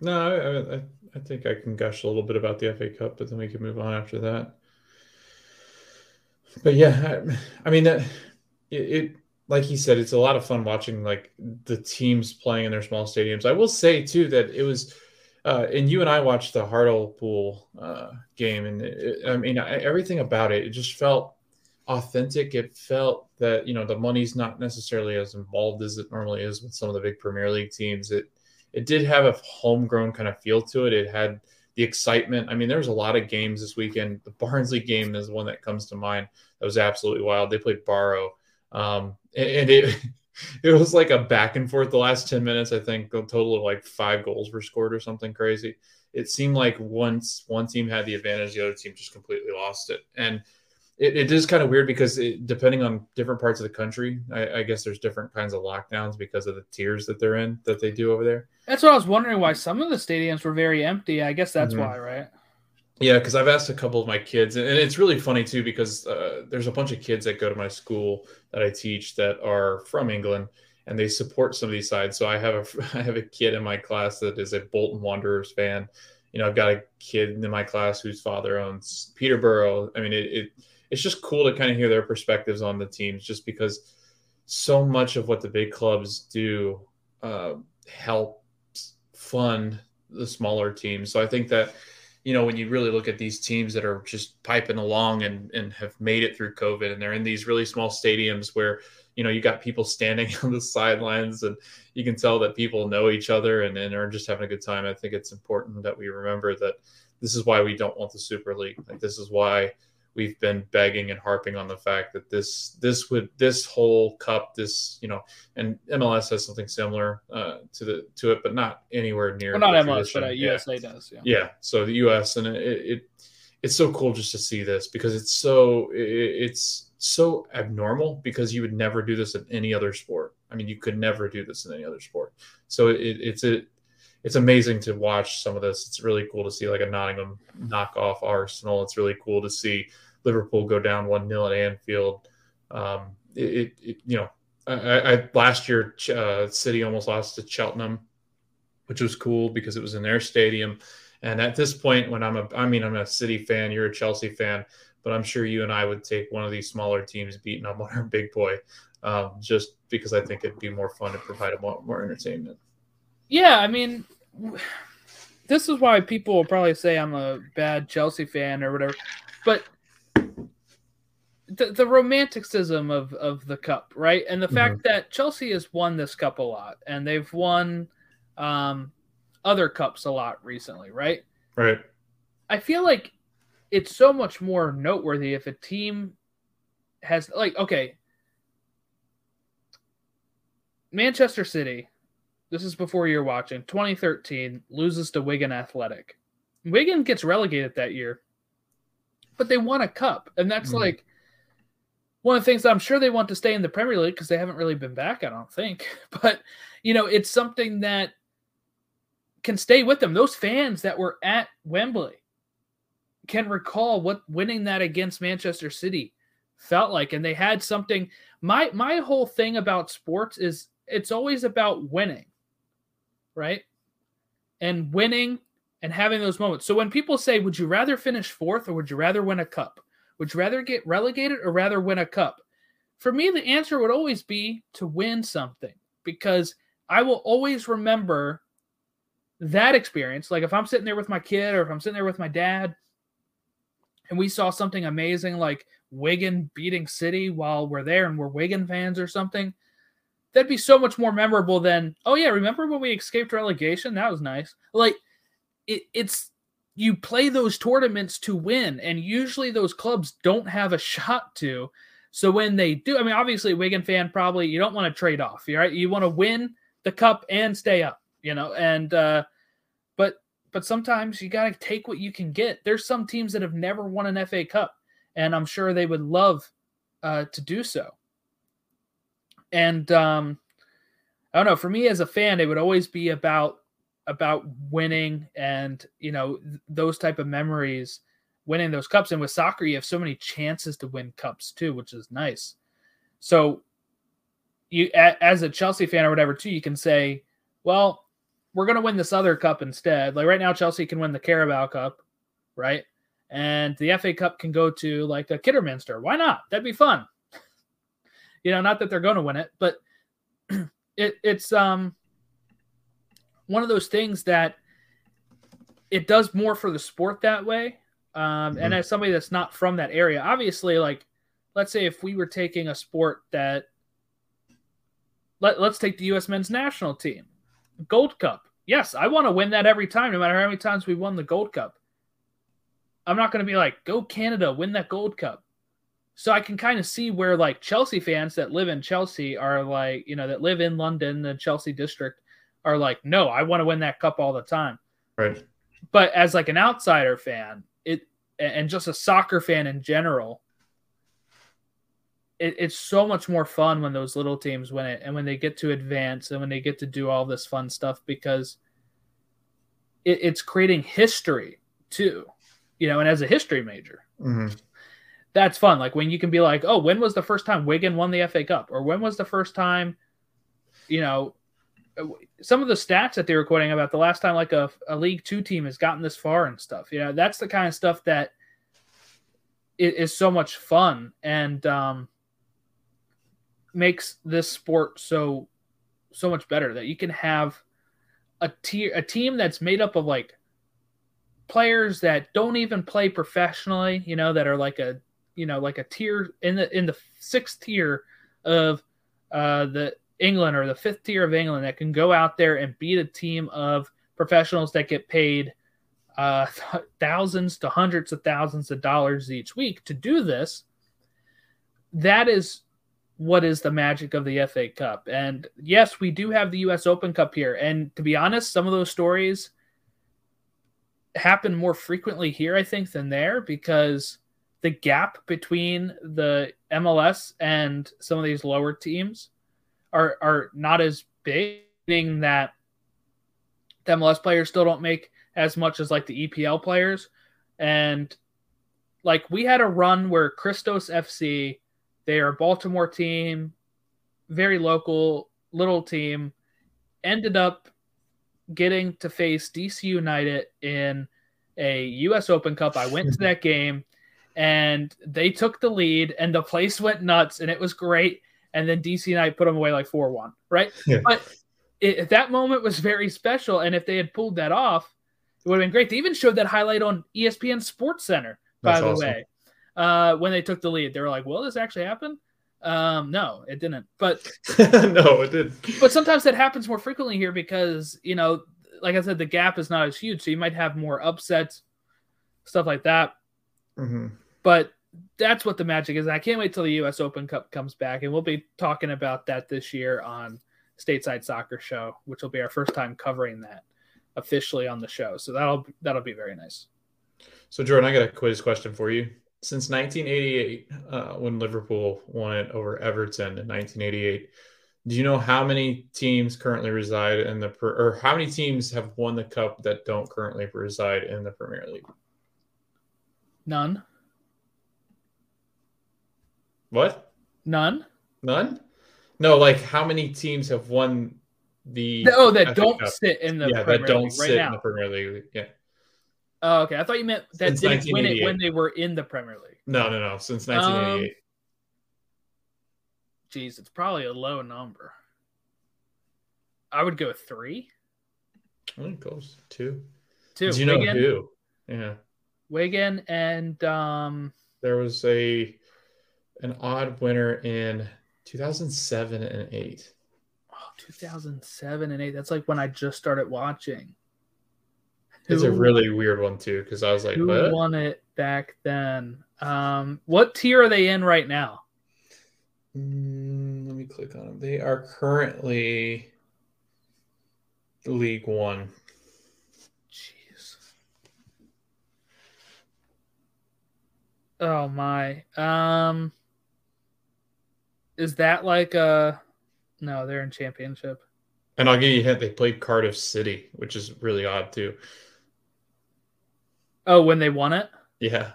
[SPEAKER 5] No, I, I, I think I can gush a little bit about the FA Cup, but then we can move on after that. But yeah, I, I mean, that it, it, like he said, it's a lot of fun watching like the teams playing in their small stadiums. I will say too that it was, uh, and you and I watched the Hartlepool uh, game, and it, I mean, everything about it, it just felt authentic. It felt that you know the money's not necessarily as involved as it normally is with some of the big Premier League teams. It it did have a homegrown kind of feel to it. It had the excitement. I mean, there was a lot of games this weekend. The Barnsley game is one that comes to mind. That was absolutely wild. They played Barrow, um, and, it <laughs> it was like a back and forth the last ten minutes. I think a total of like five goals were scored or something crazy. It seemed like once one team had the advantage, the other team just completely lost it, and it, it is kind of weird because it, depending on different parts of the country, I, I guess there's different kinds of lockdowns because of the tiers that they're in that they do over there.
[SPEAKER 4] That's what I was wondering. Why some of the stadiums were very empty. I guess that's
[SPEAKER 5] Mhm.
[SPEAKER 4] why, right?
[SPEAKER 5] Yeah, because I've asked a couple of my kids, and it's really funny too because uh, there's a bunch of kids that go to my school that I teach that are from England, and they support some of these sides. So I have a <laughs> I have a kid in my class that is a Bolton Wanderers fan. You know, I've got a kid in my class whose father owns Peterborough. I mean, it, it it's just cool to kind of hear their perspectives on the teams, just because so much of what the big clubs do uh, helps fund the smaller teams. So I think that you know, when you really look at these teams that are just piping along and, and have made it through COVID and they're in these really small stadiums where, you know, you got people standing <laughs> on the sidelines and you can tell that people know each other and, and are just having a good time. I think it's important that we remember that this is why we don't want the Super League. Like this is why we've been begging and harping on the fact that this this would this whole cup this you know and MLS has something similar uh, to the to it but not anywhere near
[SPEAKER 4] Well, not
[SPEAKER 5] the
[SPEAKER 4] MLS, but uh,
[SPEAKER 5] Yeah.
[SPEAKER 4] USA does. Yeah.
[SPEAKER 5] Yeah, so the U.S. and it, it it's so cool just to see this because it's so it, it's so abnormal because you would never do this in any other sport. I mean, you could never do this in any other sport. So it, it's a it's amazing to watch some of this. It's really cool to see like a Nottingham knock off Arsenal. It's really cool to see Liverpool go down one 0 at Anfield. Um, it, it, you know I, I I- last year uh, City almost lost to Cheltenham, which was cool because it was in their stadium. And at this point, when I'm a, I mean, I'm a City fan, you're a Chelsea fan, but I'm sure you and I would take one of these smaller teams beating up on our big boy, um, just because I think it'd be more fun to provide a more, more entertainment.
[SPEAKER 4] Yeah, I mean, this is why people will probably say I'm a bad Chelsea fan or whatever, but the, the romanticism of, of the cup, right? And the fact that Chelsea has won this cup a lot and they've won um, other cups a lot recently, right?
[SPEAKER 5] Right.
[SPEAKER 4] I feel like it's so much more noteworthy if a team has like okay, Manchester City. This is before you're watching. 2013 loses to Wigan Athletic. Wigan gets relegated that year, but they won a cup, and that's
[SPEAKER 5] Mhm.
[SPEAKER 4] like one of the things I'm sure they want to stay in the Premier League because they haven't really been back. I don't think, <laughs> but you know, it's something that can stay with them. Those fans that were at Wembley can recall what winning that against Manchester City felt like and they had something my my whole thing about sports is it's always about winning. Right? And winning and having those moments. So when people say would you rather finish 4th or would you rather win a cup? Would you rather get relegated or rather win a cup? For me the answer would always be to win something because I will always remember that experience like if i'm sitting there with my kid or if i'm sitting there with my dad and we saw something amazing like Wigan beating City while we're there and we're Wigan fans or something, that'd be so much more memorable than, oh yeah, remember when we escaped relegation? That was nice. Like it, it's you play those tournaments to win, and usually those clubs don't have a shot to. So when they do, I mean, obviously, Wigan fan probably you don't want to trade off, right? You want to win the cup and stay up, you know. And uh, but but sometimes you got to take what you can get. There's some teams that have never won an FA Cup, and I'm sure they would love uh, to do so. And um, I don't know. For me as a fan, it would always be about about winning and you know th- those type of memories winning those cups. And with soccer you have so many chances to win cups too which is nice. So you a, as a chelsea fan or whatever too you can say well we're going to win this other cup instead. Like right now chelsea can win the carabao cup right? And the fa cup can go to like a kidderminster. Why not? That'd be fun you know not that they're going to win it but <clears throat> it, it's um one of those things that it does more for the sport that way. Um,
[SPEAKER 5] Mhm.
[SPEAKER 4] And as somebody that's not from that area, obviously, like, let's say if we were taking a sport that, let, let's take the U.S. men's national team, Gold Cup. Yes, I want to win that every time, no matter how many times we won the Gold Cup. I'm not going to be like, go Canada, win that Gold Cup. So I can kind of see where like Chelsea fans that live in Chelsea are like, you know, that live in London, the Chelsea district, are like, no, I want to win that cup all the time.
[SPEAKER 5] Right.
[SPEAKER 4] But as like an outsider fan, it and just a soccer fan in general, it, it's so much more fun when those little teams win it and when they get to advance and when they get to do all this fun stuff because it, it's creating history too, you know. And as a history major,
[SPEAKER 5] hmm
[SPEAKER 4] that's fun. Like when you can be like, oh, when was the first time Wigan won the FA Cup? Or when was the first time, you know, some of the stats that they were quoting about the last time like a, a League Two team has gotten this far and stuff. You know, that's the kind of stuff that is, is so much fun and um, makes this sport so so much better that you can have a tier a team that's made up of like players that don't even play professionally, you know, that are like a you know like a tier in the in the sixth tier of uh the England or the fifth tier of England that can go out there and beat a team of professionals that get paid uh th- <laughs> thousands to hundreds of thousands of dollars each week to do this that is what is the magic of the FA Cup. And yes we do have the US Open Cup here. And to be honest some of those stories happen more frequently here I think than there because the gap between the MLS and some of these lower teams are are not as big, meaning that the MLS players still don't make as much as like the EPL players. And like we had a run where Christos FC, they are a Baltimore team, very local little team, ended up getting to face DC United in a US Open Cup. I went to that <laughs> game and they took the lead and the place went nuts and it was great. And then DC United put them away like 4 1, right?
[SPEAKER 5] Yeah.
[SPEAKER 4] But it, that moment was very special. And if they had pulled that off, it would have been great. They even showed that highlight on ESPN Sports Center, by
[SPEAKER 5] That's
[SPEAKER 4] the
[SPEAKER 5] awesome.
[SPEAKER 4] way, uh, when they took the lead. They were like, "Will this actually happen?" Um, no, it didn't. But <laughs>
[SPEAKER 5] no, it did.
[SPEAKER 4] but sometimes that happens more frequently here because you know, like I said, the gap is not as huge, so you might have more upsets, stuff like that.
[SPEAKER 5] hmm
[SPEAKER 4] But that's what the magic is. And I can't wait till the U.S. Open Cup comes back, and we'll be talking about that this year on Stateside Soccer Show, which will be our first time covering that officially on the show. So that'll that'll be very nice.
[SPEAKER 5] So, Jordan, I got a quiz question for you. Since 1988, uh, when Liverpool won it over Everton in 1988, do you know how many teams currently reside in the or how many teams have won the cup that don't currently reside in the Premier League?
[SPEAKER 4] None,
[SPEAKER 5] What?
[SPEAKER 4] none.
[SPEAKER 5] None? No, like how many teams have won the
[SPEAKER 4] Oh, that
[SPEAKER 5] FA
[SPEAKER 4] don't
[SPEAKER 5] Cup?
[SPEAKER 4] sit in the
[SPEAKER 5] yeah,
[SPEAKER 4] Premier
[SPEAKER 5] that don't
[SPEAKER 4] League right
[SPEAKER 5] sit in
[SPEAKER 4] now.
[SPEAKER 5] the Premier League. Yeah.
[SPEAKER 4] Oh, okay. I thought you meant that
[SPEAKER 5] Since
[SPEAKER 4] didn't win it
[SPEAKER 5] 1988.
[SPEAKER 4] when they were in the Premier League.
[SPEAKER 5] No, no, no. Since
[SPEAKER 4] Um,
[SPEAKER 5] 1988.
[SPEAKER 4] Jeez, it's probably a low number. I would go three,
[SPEAKER 5] I think close. Two.
[SPEAKER 4] two.
[SPEAKER 5] Do you know
[SPEAKER 4] Wigan?
[SPEAKER 5] who? Yeah.
[SPEAKER 4] Wigan and um,
[SPEAKER 5] There was a an odd winner in 2007 and 8.
[SPEAKER 4] oh, 2007 and 8. That's like when I just started watching.
[SPEAKER 5] It's a really weird one too because I was like,
[SPEAKER 4] Who
[SPEAKER 5] what?
[SPEAKER 4] won it back then? Um, what tier are they in right now?
[SPEAKER 5] Mm, let me click on them. They are currently League One.
[SPEAKER 4] Jeez. Oh my. Um is that like a no, they're in championship.
[SPEAKER 5] And I'll give you a hint, they played Cardiff City, which is really odd too.
[SPEAKER 4] Oh, when they won it?
[SPEAKER 5] Yeah.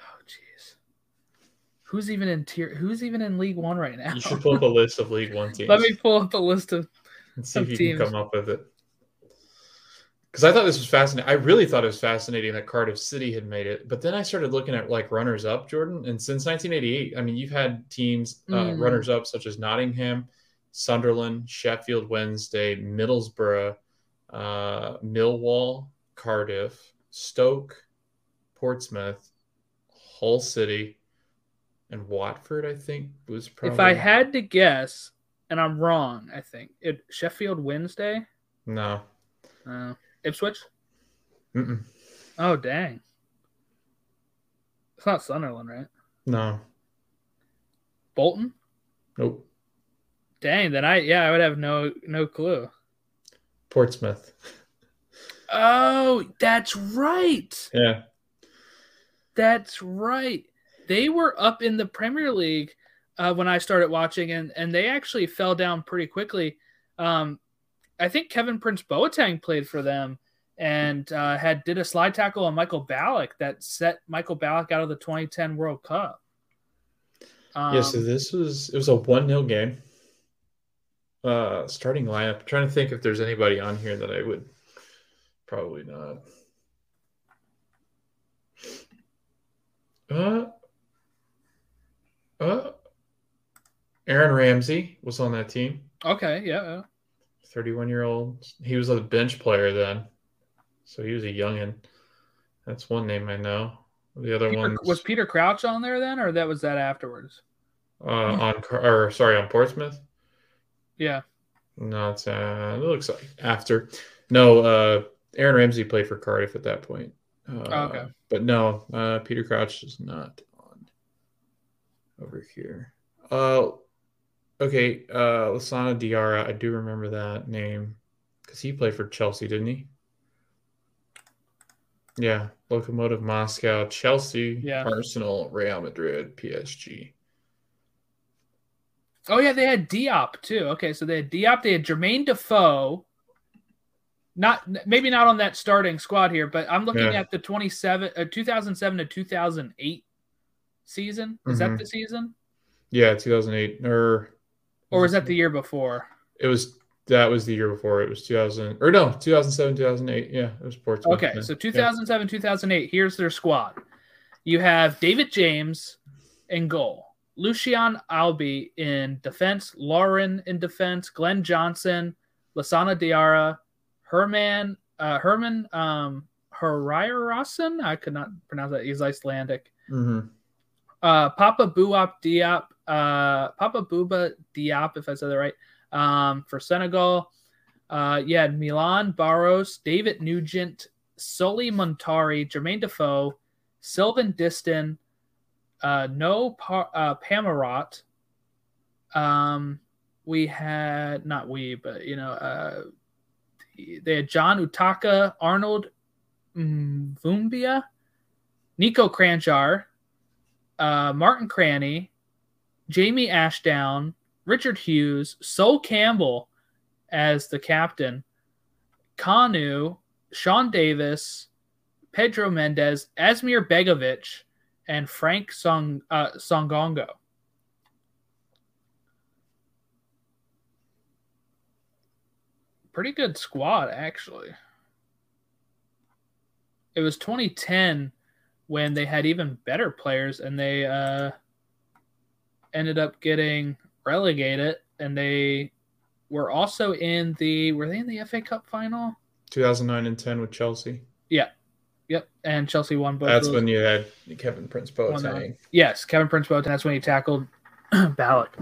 [SPEAKER 4] Oh jeez. Who's even in tier who's even in League One right now?
[SPEAKER 5] You should pull up a list of League One teams. <laughs>
[SPEAKER 4] Let me pull up a list of
[SPEAKER 5] and see if you
[SPEAKER 4] teams.
[SPEAKER 5] can come up with it. Because I thought this was fascinating. I really thought it was fascinating that Cardiff City had made it. But then I started looking at like runners up, Jordan. And since 1988, I mean, you've had teams uh,
[SPEAKER 4] Mm.
[SPEAKER 5] runners up such as Nottingham, Sunderland, Sheffield Wednesday, Middlesbrough, uh, Millwall, Cardiff, Stoke, Portsmouth, Hull City, and Watford. I think was probably.
[SPEAKER 4] if I had to guess, and I'm wrong, I think it Sheffield Wednesday,
[SPEAKER 5] no,
[SPEAKER 4] uh, Ipswich.
[SPEAKER 5] Mm-mm.
[SPEAKER 4] Oh dang, it's not Sunderland, right?
[SPEAKER 5] no,
[SPEAKER 4] Bolton.
[SPEAKER 5] nope.
[SPEAKER 4] Dang, then I yeah I would have no no clue.
[SPEAKER 5] Portsmouth.
[SPEAKER 4] Oh, that's right.
[SPEAKER 5] Yeah.
[SPEAKER 4] That's right. They were up in the Premier League uh, when I started watching, and and they actually fell down pretty quickly. Um, I think Kevin Prince Boateng played for them and uh, had did a slide tackle on Michael Ballack that set Michael Ballack out of the 2010 World Cup. Um,
[SPEAKER 5] yeah, so this was it was a one 0 game. Uh starting lineup. trying to think if there's anybody on here that I would probably not. Uh uh Aaron Ramsey was on that team.
[SPEAKER 4] okay, yeah.
[SPEAKER 5] 31 year old. He was a bench player then. So he was a youngin. That's one name I know. The other one
[SPEAKER 4] was Peter Crouch on there then, or that was that afterwards?
[SPEAKER 5] uh, on or sorry on Portsmouth.
[SPEAKER 4] Yeah.
[SPEAKER 5] No, it's uh, it looks like after. No, uh, Aaron Ramsey played for Cardiff at that point. Uh,
[SPEAKER 4] Oh, okay.
[SPEAKER 5] But no, uh, Peter Crouch is not on over here. Uh, okay, uh, Lassana Diarra. I do remember that name because he played for Chelsea, didn't he? Yeah, Lokomotiv Moscow, Chelsea,
[SPEAKER 4] Yeah.
[SPEAKER 5] Arsenal, Real Madrid, PSG.
[SPEAKER 4] Oh yeah, they had Diop too. Okay, so they had Diop, they had Jermaine Defoe. Not maybe not on that starting squad here, but I'm looking
[SPEAKER 5] Yeah.
[SPEAKER 4] at the 27 uh, 2007 to 2008 season. Is that
[SPEAKER 5] Mhm.
[SPEAKER 4] the season?
[SPEAKER 5] Yeah, 2008 or
[SPEAKER 4] Or was that the year before?
[SPEAKER 5] It was that was the year before. It was 2000 or no, 2007, 2008. Yeah, it was Portsmouth.
[SPEAKER 4] Okay,
[SPEAKER 5] Yeah.
[SPEAKER 4] so 2007, 2008. Here's their squad. You have David James in goal, Lucian Albi in defense, Lauren in defense, Glen Johnson, Lassana Diarra, Herman, uh, Herman um. I could not pronounce that. He's Icelandic.
[SPEAKER 5] Mhm.
[SPEAKER 4] Uh, Papa Buop Diop, uh, Papa Bouba Diop, if I said that right, um, for Senegal. Uh, yeah, Milan Baroš, David Nugent, Sulley Muntari, Jermaine Defoe, Sylvain Distin, uh, No pa- uh, Pamarot. Um, we had not we, but you know, uh, they had John Utaka, Arnold Vumbia, Niko Kranjčar, uh, Martin Cranie, Jamie Ashdown, Richard Hughes, Sol Campbell as the captain, Kanu, Sean Davis, Pedro Mendes, Asmir Begovic, and Frank Song uh, Songongo. Pretty good squad, actually. It was 2010 when they had even better players and they uh, ended up getting relegated and they were also in the were they in the FA Cup final?
[SPEAKER 5] 2009 and 10 with Chelsea. Yeah.
[SPEAKER 4] Yep, and Chelsea won both.
[SPEAKER 5] That's when you had Kevin Prince. Boateng.
[SPEAKER 4] yes, Kevin Prince Boateng. That's when he tackled <clears throat> Ballack.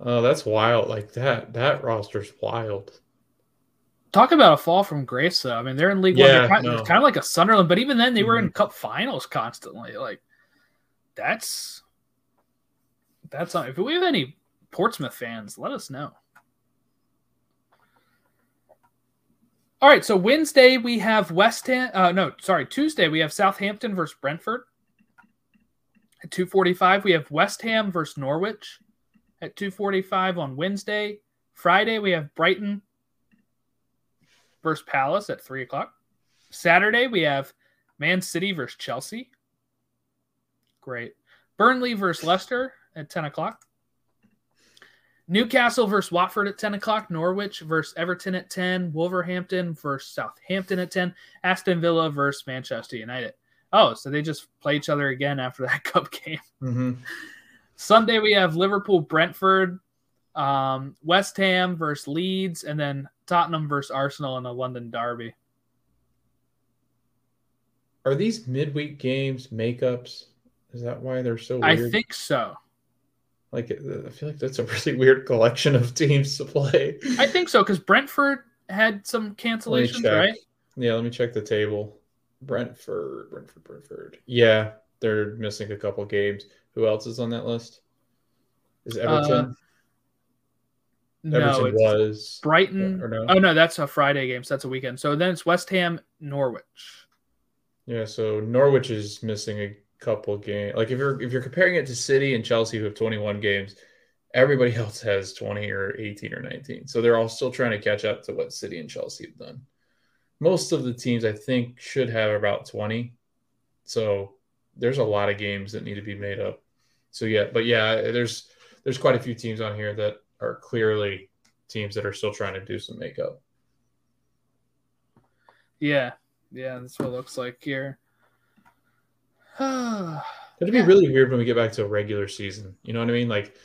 [SPEAKER 5] Oh, that's wild. Like that. That roster's wild.
[SPEAKER 4] Talk about a fall from grace, though. I mean, they're in League One.
[SPEAKER 5] Yeah,
[SPEAKER 4] They're kind,
[SPEAKER 5] no.
[SPEAKER 4] kind of like a Sunderland, but even then, they were in
[SPEAKER 5] Mhm.
[SPEAKER 4] Cup Finals constantly. Like, that's that's not, if we have any Portsmouth fans, let us know. All right, so Wednesday we have West Ham. Uh, no, sorry, Tuesday we have Southampton versus Brentford. At two forty-five, we have West Ham versus Norwich. At two forty-five on Wednesday, Friday we have Brighton versus Palace at three o'clock. Saturday we have Man City versus Chelsea. Great. Burnley versus Leicester at ten o'clock. Newcastle versus Watford at 10 o'clock. Norwich versus Everton at 10. Wolverhampton versus Southampton at 10. Aston Villa versus Manchester United. Oh, so they just play each other again after that <laughs> cup game.
[SPEAKER 5] hmm
[SPEAKER 4] Sunday we have Liverpool Brentford, um, West Ham versus Leeds, and then Tottenham versus Arsenal in the London Derby.
[SPEAKER 5] Are these midweek games makeups? Is that why they're so weird?
[SPEAKER 4] I think so.
[SPEAKER 5] Like, I feel like that's a really weird collection of teams to play.
[SPEAKER 4] I think so because Brentford had some cancellations, right?
[SPEAKER 5] Yeah, let me check the table. Brentford, Brentford, Brentford. Yeah, they're missing a couple games. Who else is on that list? Is Everton?
[SPEAKER 4] No,
[SPEAKER 5] Everton was.
[SPEAKER 4] Brighton.
[SPEAKER 5] Or no?
[SPEAKER 4] Oh no, that's a Friday game, so that's a weekend. So then it's West Ham, Norwich.
[SPEAKER 5] Yeah, so Norwich is missing a couple games. Like if you're if you're comparing it to City and Chelsea who have 21 games, everybody <laughs> else has 20 or 18 or 19. So they're all still trying to catch up to what City and Chelsea have done. Most of the teams I think should have about 20. So there's a lot of games that need to be made up. So yeah, but yeah, there's there's quite a few teams on here that are clearly teams that are still trying to do some makeup.
[SPEAKER 4] Yeah, yeah, that's what it looks like here. <sighs>
[SPEAKER 5] It'd be really weird when we get back to a regular season. You know what I mean? Like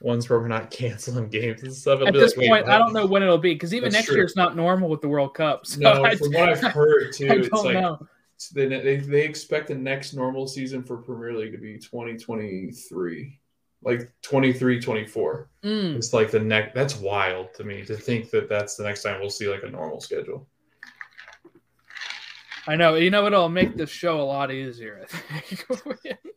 [SPEAKER 5] ones where we're not <laughs> canceling games and stuff. It'll
[SPEAKER 4] At this
[SPEAKER 5] like,
[SPEAKER 4] point, I don't know when it'll be because even
[SPEAKER 5] That's
[SPEAKER 4] next
[SPEAKER 5] true.
[SPEAKER 4] year it's not normal with the World Cup. So
[SPEAKER 5] No,
[SPEAKER 4] I,
[SPEAKER 5] from what I've <laughs> heard too,
[SPEAKER 4] I
[SPEAKER 5] it's
[SPEAKER 4] don't
[SPEAKER 5] like
[SPEAKER 4] know.
[SPEAKER 5] they, they they expect the next normal season for Premier League to be 2023, like 23, 24.
[SPEAKER 4] Mm,
[SPEAKER 5] It's like the next. That's wild to me to think that that's the next time we'll see like a normal schedule.
[SPEAKER 4] I know. You know, it'll make the show a lot easier. I think. <laughs>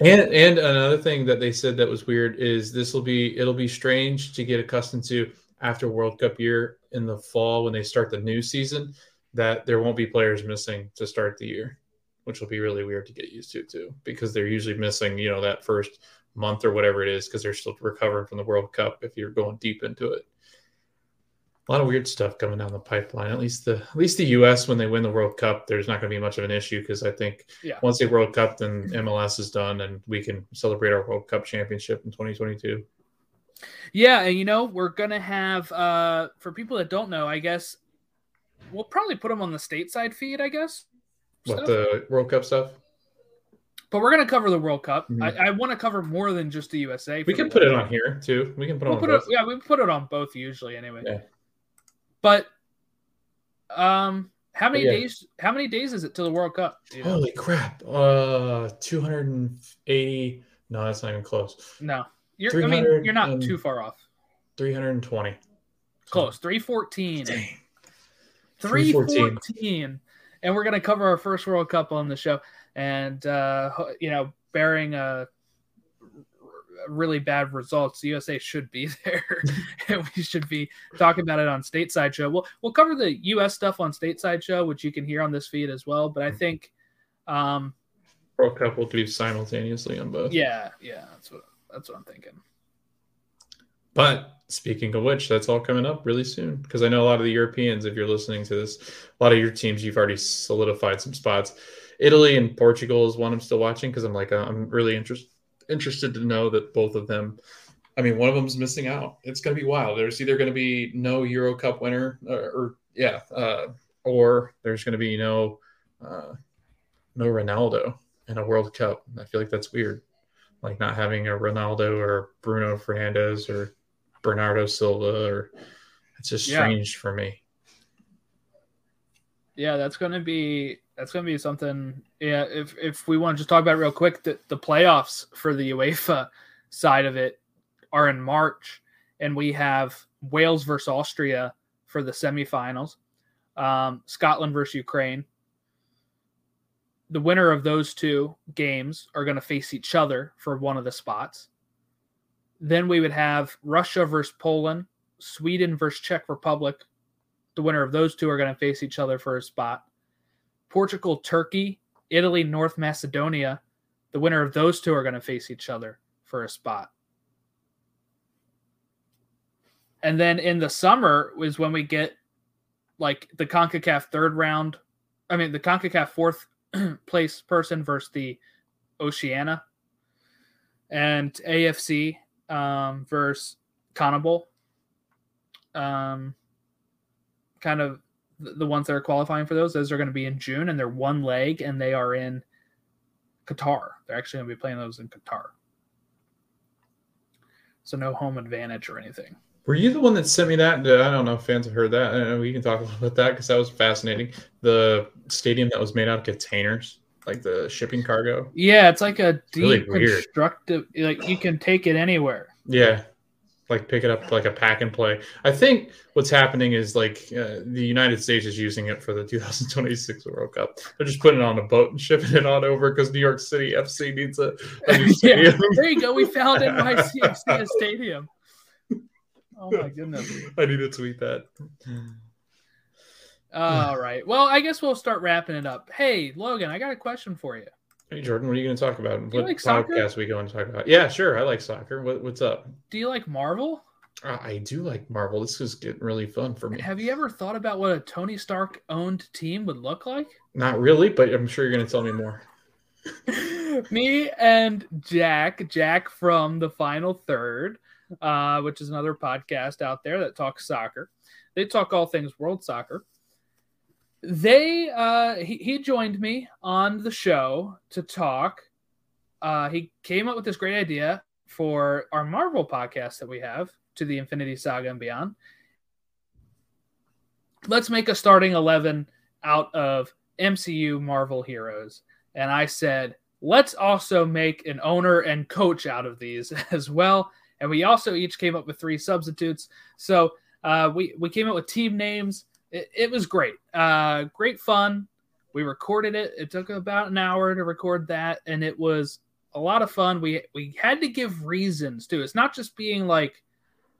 [SPEAKER 5] And and another thing that they said that was weird is this will be it'll be strange to get accustomed to after World Cup year in the fall when they start the new season that there won't be players missing to start the year, which will be really weird to get used to too because they're usually missing you know that first month or whatever it is because they're still recovering from the World Cup if you're going deep into it. A lot of weird stuff coming down the pipeline. At least the at least the U.S. when they win the World Cup, there's not going to be much of an issue because I think
[SPEAKER 4] Yeah.
[SPEAKER 5] once the World Cup, then MLS is done, and we can celebrate our World Cup championship in 2022.
[SPEAKER 4] Yeah, and you know, we're gonna have uh for people that don't know, I guess we'll probably put them on the stateside feed, I guess.
[SPEAKER 5] What
[SPEAKER 4] stuff.
[SPEAKER 5] the World Cup stuff?
[SPEAKER 4] But we're gonna cover the World Cup.
[SPEAKER 5] Mhm.
[SPEAKER 4] I, I want to cover more than just the USA.
[SPEAKER 5] We can
[SPEAKER 4] the
[SPEAKER 5] put it
[SPEAKER 4] World
[SPEAKER 5] on here too. We can put it
[SPEAKER 4] We'll
[SPEAKER 5] on
[SPEAKER 4] put it,
[SPEAKER 5] both.
[SPEAKER 4] yeah, we put it on both usually anyway.
[SPEAKER 5] Yeah.
[SPEAKER 4] But um, how many
[SPEAKER 5] yeah.
[SPEAKER 4] days? How many days is it till the World Cup? You know?
[SPEAKER 5] Holy crap! Uh, 280. No, that's not even close.
[SPEAKER 4] No, you're. I mean, you're not too far off.
[SPEAKER 5] 320.
[SPEAKER 4] Close. Three fourteen.
[SPEAKER 5] Dang.
[SPEAKER 4] Three
[SPEAKER 5] 314.
[SPEAKER 4] And we're gonna cover our first World Cup on the show, and uh, you know, bearing a really bad results, the USA should be <laughs> there, and we should be talking about it on Stateside Show. We'll we'll cover the US stuff on Stateside Show, which you can hear on this feed as well. But I think, um,
[SPEAKER 5] World Cup will do simultaneously on both.
[SPEAKER 4] yeah, yeah, that's what that's what I'm thinking.
[SPEAKER 5] But speaking of which, that's all coming up really soon because I know a lot of the Europeans, if you're listening to this, a lot of your teams, you've already solidified some spots. Italy and Portugal is one I'm still watching because I'm like, uh, I'm really interested interested to know that both of them. I mean, one of them's missing out. It's going to be wild. There's either going to be no Euro Cup winner, or, or yeah, uh, or there's going to be no uh, no Ronaldo in a World Cup. I feel like that's weird, like not having a Ronaldo or Bruno Fernandes or Bernardo Silva, or it's just
[SPEAKER 4] Yeah.
[SPEAKER 5] strange for me.
[SPEAKER 4] Yeah, that's to be that's to be something. Yeah, if if we want to just talk about real quick, the, the playoffs for the UEFA side of it are in March, and we have Wales versus Austria for the semifinals, um, Scotland versus Ukraine. The winner of those two games are going to face each other for one of the spots. Then we would have Russia versus Poland, Sweden versus Czech Republic. The winner of those two are going to face each other for a spot. Portugal, Turkey, Italy, North Macedonia. The winner of those two are going to face each other for a spot. And then in the summer is when we get like the CONCACAF third round. I mean, the CONCACAF fourth <clears throat> place person versus the Oceania and AFC um, versus CONMEBOL. Um, kind of the, ones that are qualifying for those. Those are going to be in June, and they're one leg, and they are in Qatar. They're actually going to be playing those in Qatar. So no home advantage or anything.
[SPEAKER 5] Were you the one that sent me that? I don't know if fans have heard that. Know we can talk <laughs> about that because that was fascinating. The stadium that was made out of containers, like the shipping cargo.
[SPEAKER 4] Yeah, it's like a
[SPEAKER 5] Really
[SPEAKER 4] deep
[SPEAKER 5] weird.
[SPEAKER 4] constructive. Like you can take it anywhere.
[SPEAKER 5] Yeah, like pick it up like a pack and play. I think what's happening is like uh, the United States is using it for the 2026 World Cup. They're just putting it on a boat and <laughs> shipping it on over because New York City FC needs a, a new <laughs>
[SPEAKER 4] yeah,
[SPEAKER 5] stadium.
[SPEAKER 4] there you go. We found NYCFC <laughs> Stadium. Oh my goodness.
[SPEAKER 5] I need to tweet that.
[SPEAKER 4] All right. Well, I guess we'll start wrapping it up. Hey, Logan, I got a question for you.
[SPEAKER 5] Hey Jordan, what are you going to talk about? What
[SPEAKER 4] like
[SPEAKER 5] podcast we going to talk about? Yeah, sure. I like soccer. What, what's up?
[SPEAKER 4] Do you like Marvel?
[SPEAKER 5] Uh, I do like Marvel. This is getting really fun for me.
[SPEAKER 4] Have you ever thought about what a Tony Stark owned team would look like?
[SPEAKER 5] Not really, but I'm sure you're going to tell me more. <laughs>
[SPEAKER 4] Me and Jack, Jack from the Final Third, uh, which is another podcast out there that talks soccer. They talk all things world soccer. They uh, he, he joined me on the show to talk. Uh, he came up with this great idea for our Marvel podcast that we have to the Infinity Saga and beyond. Let's make a starting 11 out of MCU Marvel heroes. And I said, let's also make an owner and coach out of these <laughs> as well. And we also each came up with three substitutes. So uh, we, we came up with team names. It, it was great. Uh, great fun. We recorded it. It took about an hour to record that. And it was a lot of fun. We, we had to give reasons too. It's not just being like,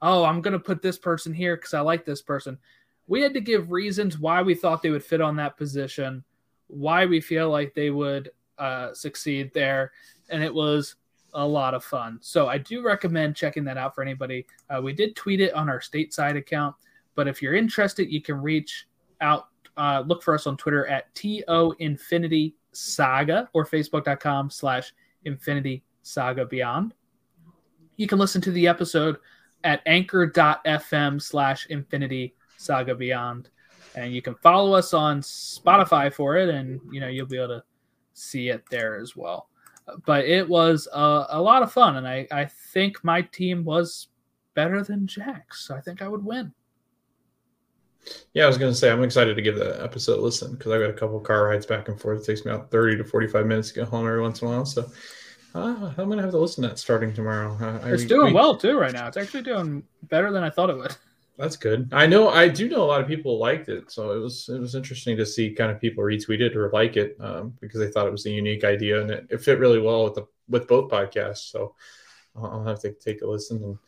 [SPEAKER 4] oh, I'm to put this person here because I like this person. We had to give reasons why we thought they would fit on that position, why we feel like they would uh, succeed there. And it was a lot of fun. So I do recommend checking that out for anybody. Uh, we did tweet it on our stateside account, but if you're interested, you can reach out. Uh, look for us on Twitter at TO Infinity Saga or Facebook.com slash Infinity Saga Beyond. You can listen to the episode at anchor.fm slash Infinity Saga Beyond. And you can follow us on Spotify for it, and you know you'll be able to see it there as well. But it was a, a lot of fun, and I, I think my team was better than Jack's. So I think I would win.
[SPEAKER 5] Yeah, I was going to say I'm excited to give the episode a listen because I got a couple car rides back and forth. It takes me about 30 to 45 minutes to get home every once in a while. So uh, I'm going to have to listen to that starting tomorrow. Uh,
[SPEAKER 4] It's
[SPEAKER 5] we-
[SPEAKER 4] doing
[SPEAKER 5] we-
[SPEAKER 4] well too right now. It's actually doing better than I thought it would. <laughs>
[SPEAKER 5] That's good. I know. I do know a lot of people liked it, so it was it was interesting to see kind of people retweet it or like it um, because they thought it was a unique idea and it, it fit really well with the with both podcasts. So I'll I'll have to take a listen and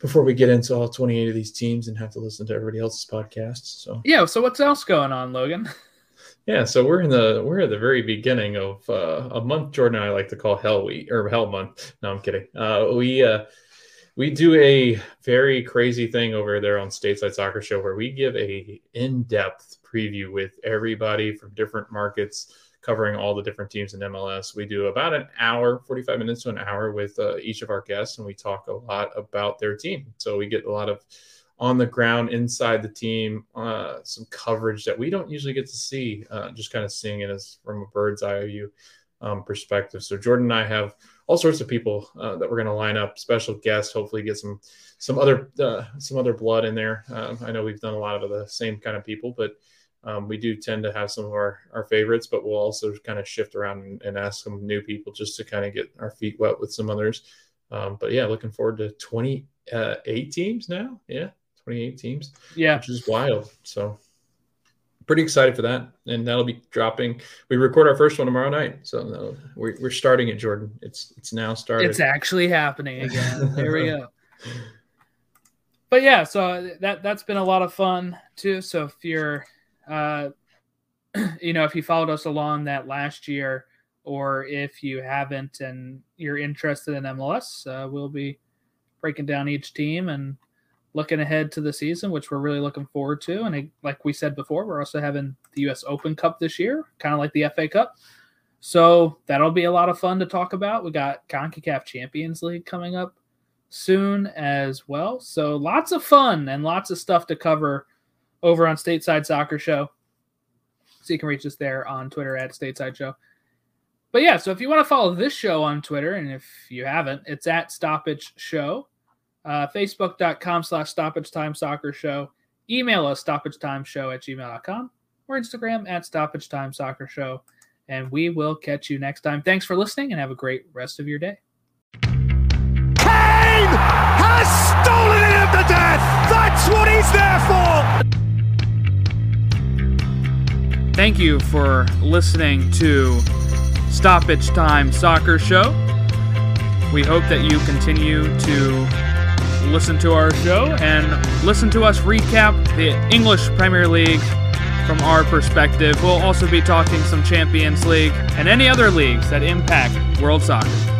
[SPEAKER 5] before we get into all 28 of these teams and have to listen to everybody else's podcasts. So
[SPEAKER 4] Yeah. So what's else going on, Logan? <laughs>
[SPEAKER 5] yeah, so we're in the we're at the very beginning of uh, a month Jordan and I like to call Hell Week or Hell Month. No, I'm kidding. Uh, we uh, we do a very crazy thing over there on Stateside Soccer Show where we give a in-depth preview with everybody from different markets covering all the different teams in MLS. We do about an hour, 45 minutes to an hour with uh, each of our guests and we talk a lot about their team. So we get a lot of on the ground inside the team, uh, some coverage that we don't usually get to see, uh, just kind of seeing it as from a bird's eye view um, perspective. So Jordan and I have all sorts of people uh, that we're going to line up, special guests, hopefully get some some other uh, some other blood in there. Um, I know we've done a lot of the same kind of people, but Um, we do tend to have some of our, our favorites, but we'll also kind of shift around and, and ask some new people just to kind of get our feet wet with some others. Um, but yeah, looking forward to 28 uh, teams now. Yeah, 28 teams.
[SPEAKER 4] Yeah.
[SPEAKER 5] Which is wild. So pretty excited for that. And that'll be dropping. We record our first one tomorrow night. So we're, we're starting it, Jordan. It's it's now started.
[SPEAKER 4] It's actually happening again. <laughs> there we go. But yeah, so that that's been a lot of fun too. So if you're uh <clears throat> you know, if you followed us along that last year, or if you haven't and you're interested in MLS, uh, we'll be breaking down each team and looking ahead to the season, which we're really looking forward to. And like we said before, we're also having the U.S. Open Cup this year, kind of like the FA Cup. So that'll be a lot of fun to talk about. We got CONCACAF Champions League coming up soon as well. So lots of fun and lots of stuff to cover over on Stateside Soccer Show. So you can reach us there on Twitter at Stateside Show. But yeah, so if you want to follow this show on Twitter, and if you haven't, it's at Stoppage Show. Uh, Facebook.com slash Stoppage Time Soccer Show. Email us stoppagetimeshow at gmail.com or Instagram at Stoppage Time Soccer Show. And we will catch you next time. Thanks for listening and have a great rest of your day.
[SPEAKER 7] Kane has stolen it at the death. That's what he's
[SPEAKER 4] there for. Thank you for listening to Stoppage Time Soccer Show. We hope that you continue to listen to our show and listen to us recap the English Premier League from our perspective. We'll also be talking some Champions League and any other leagues that impact world soccer.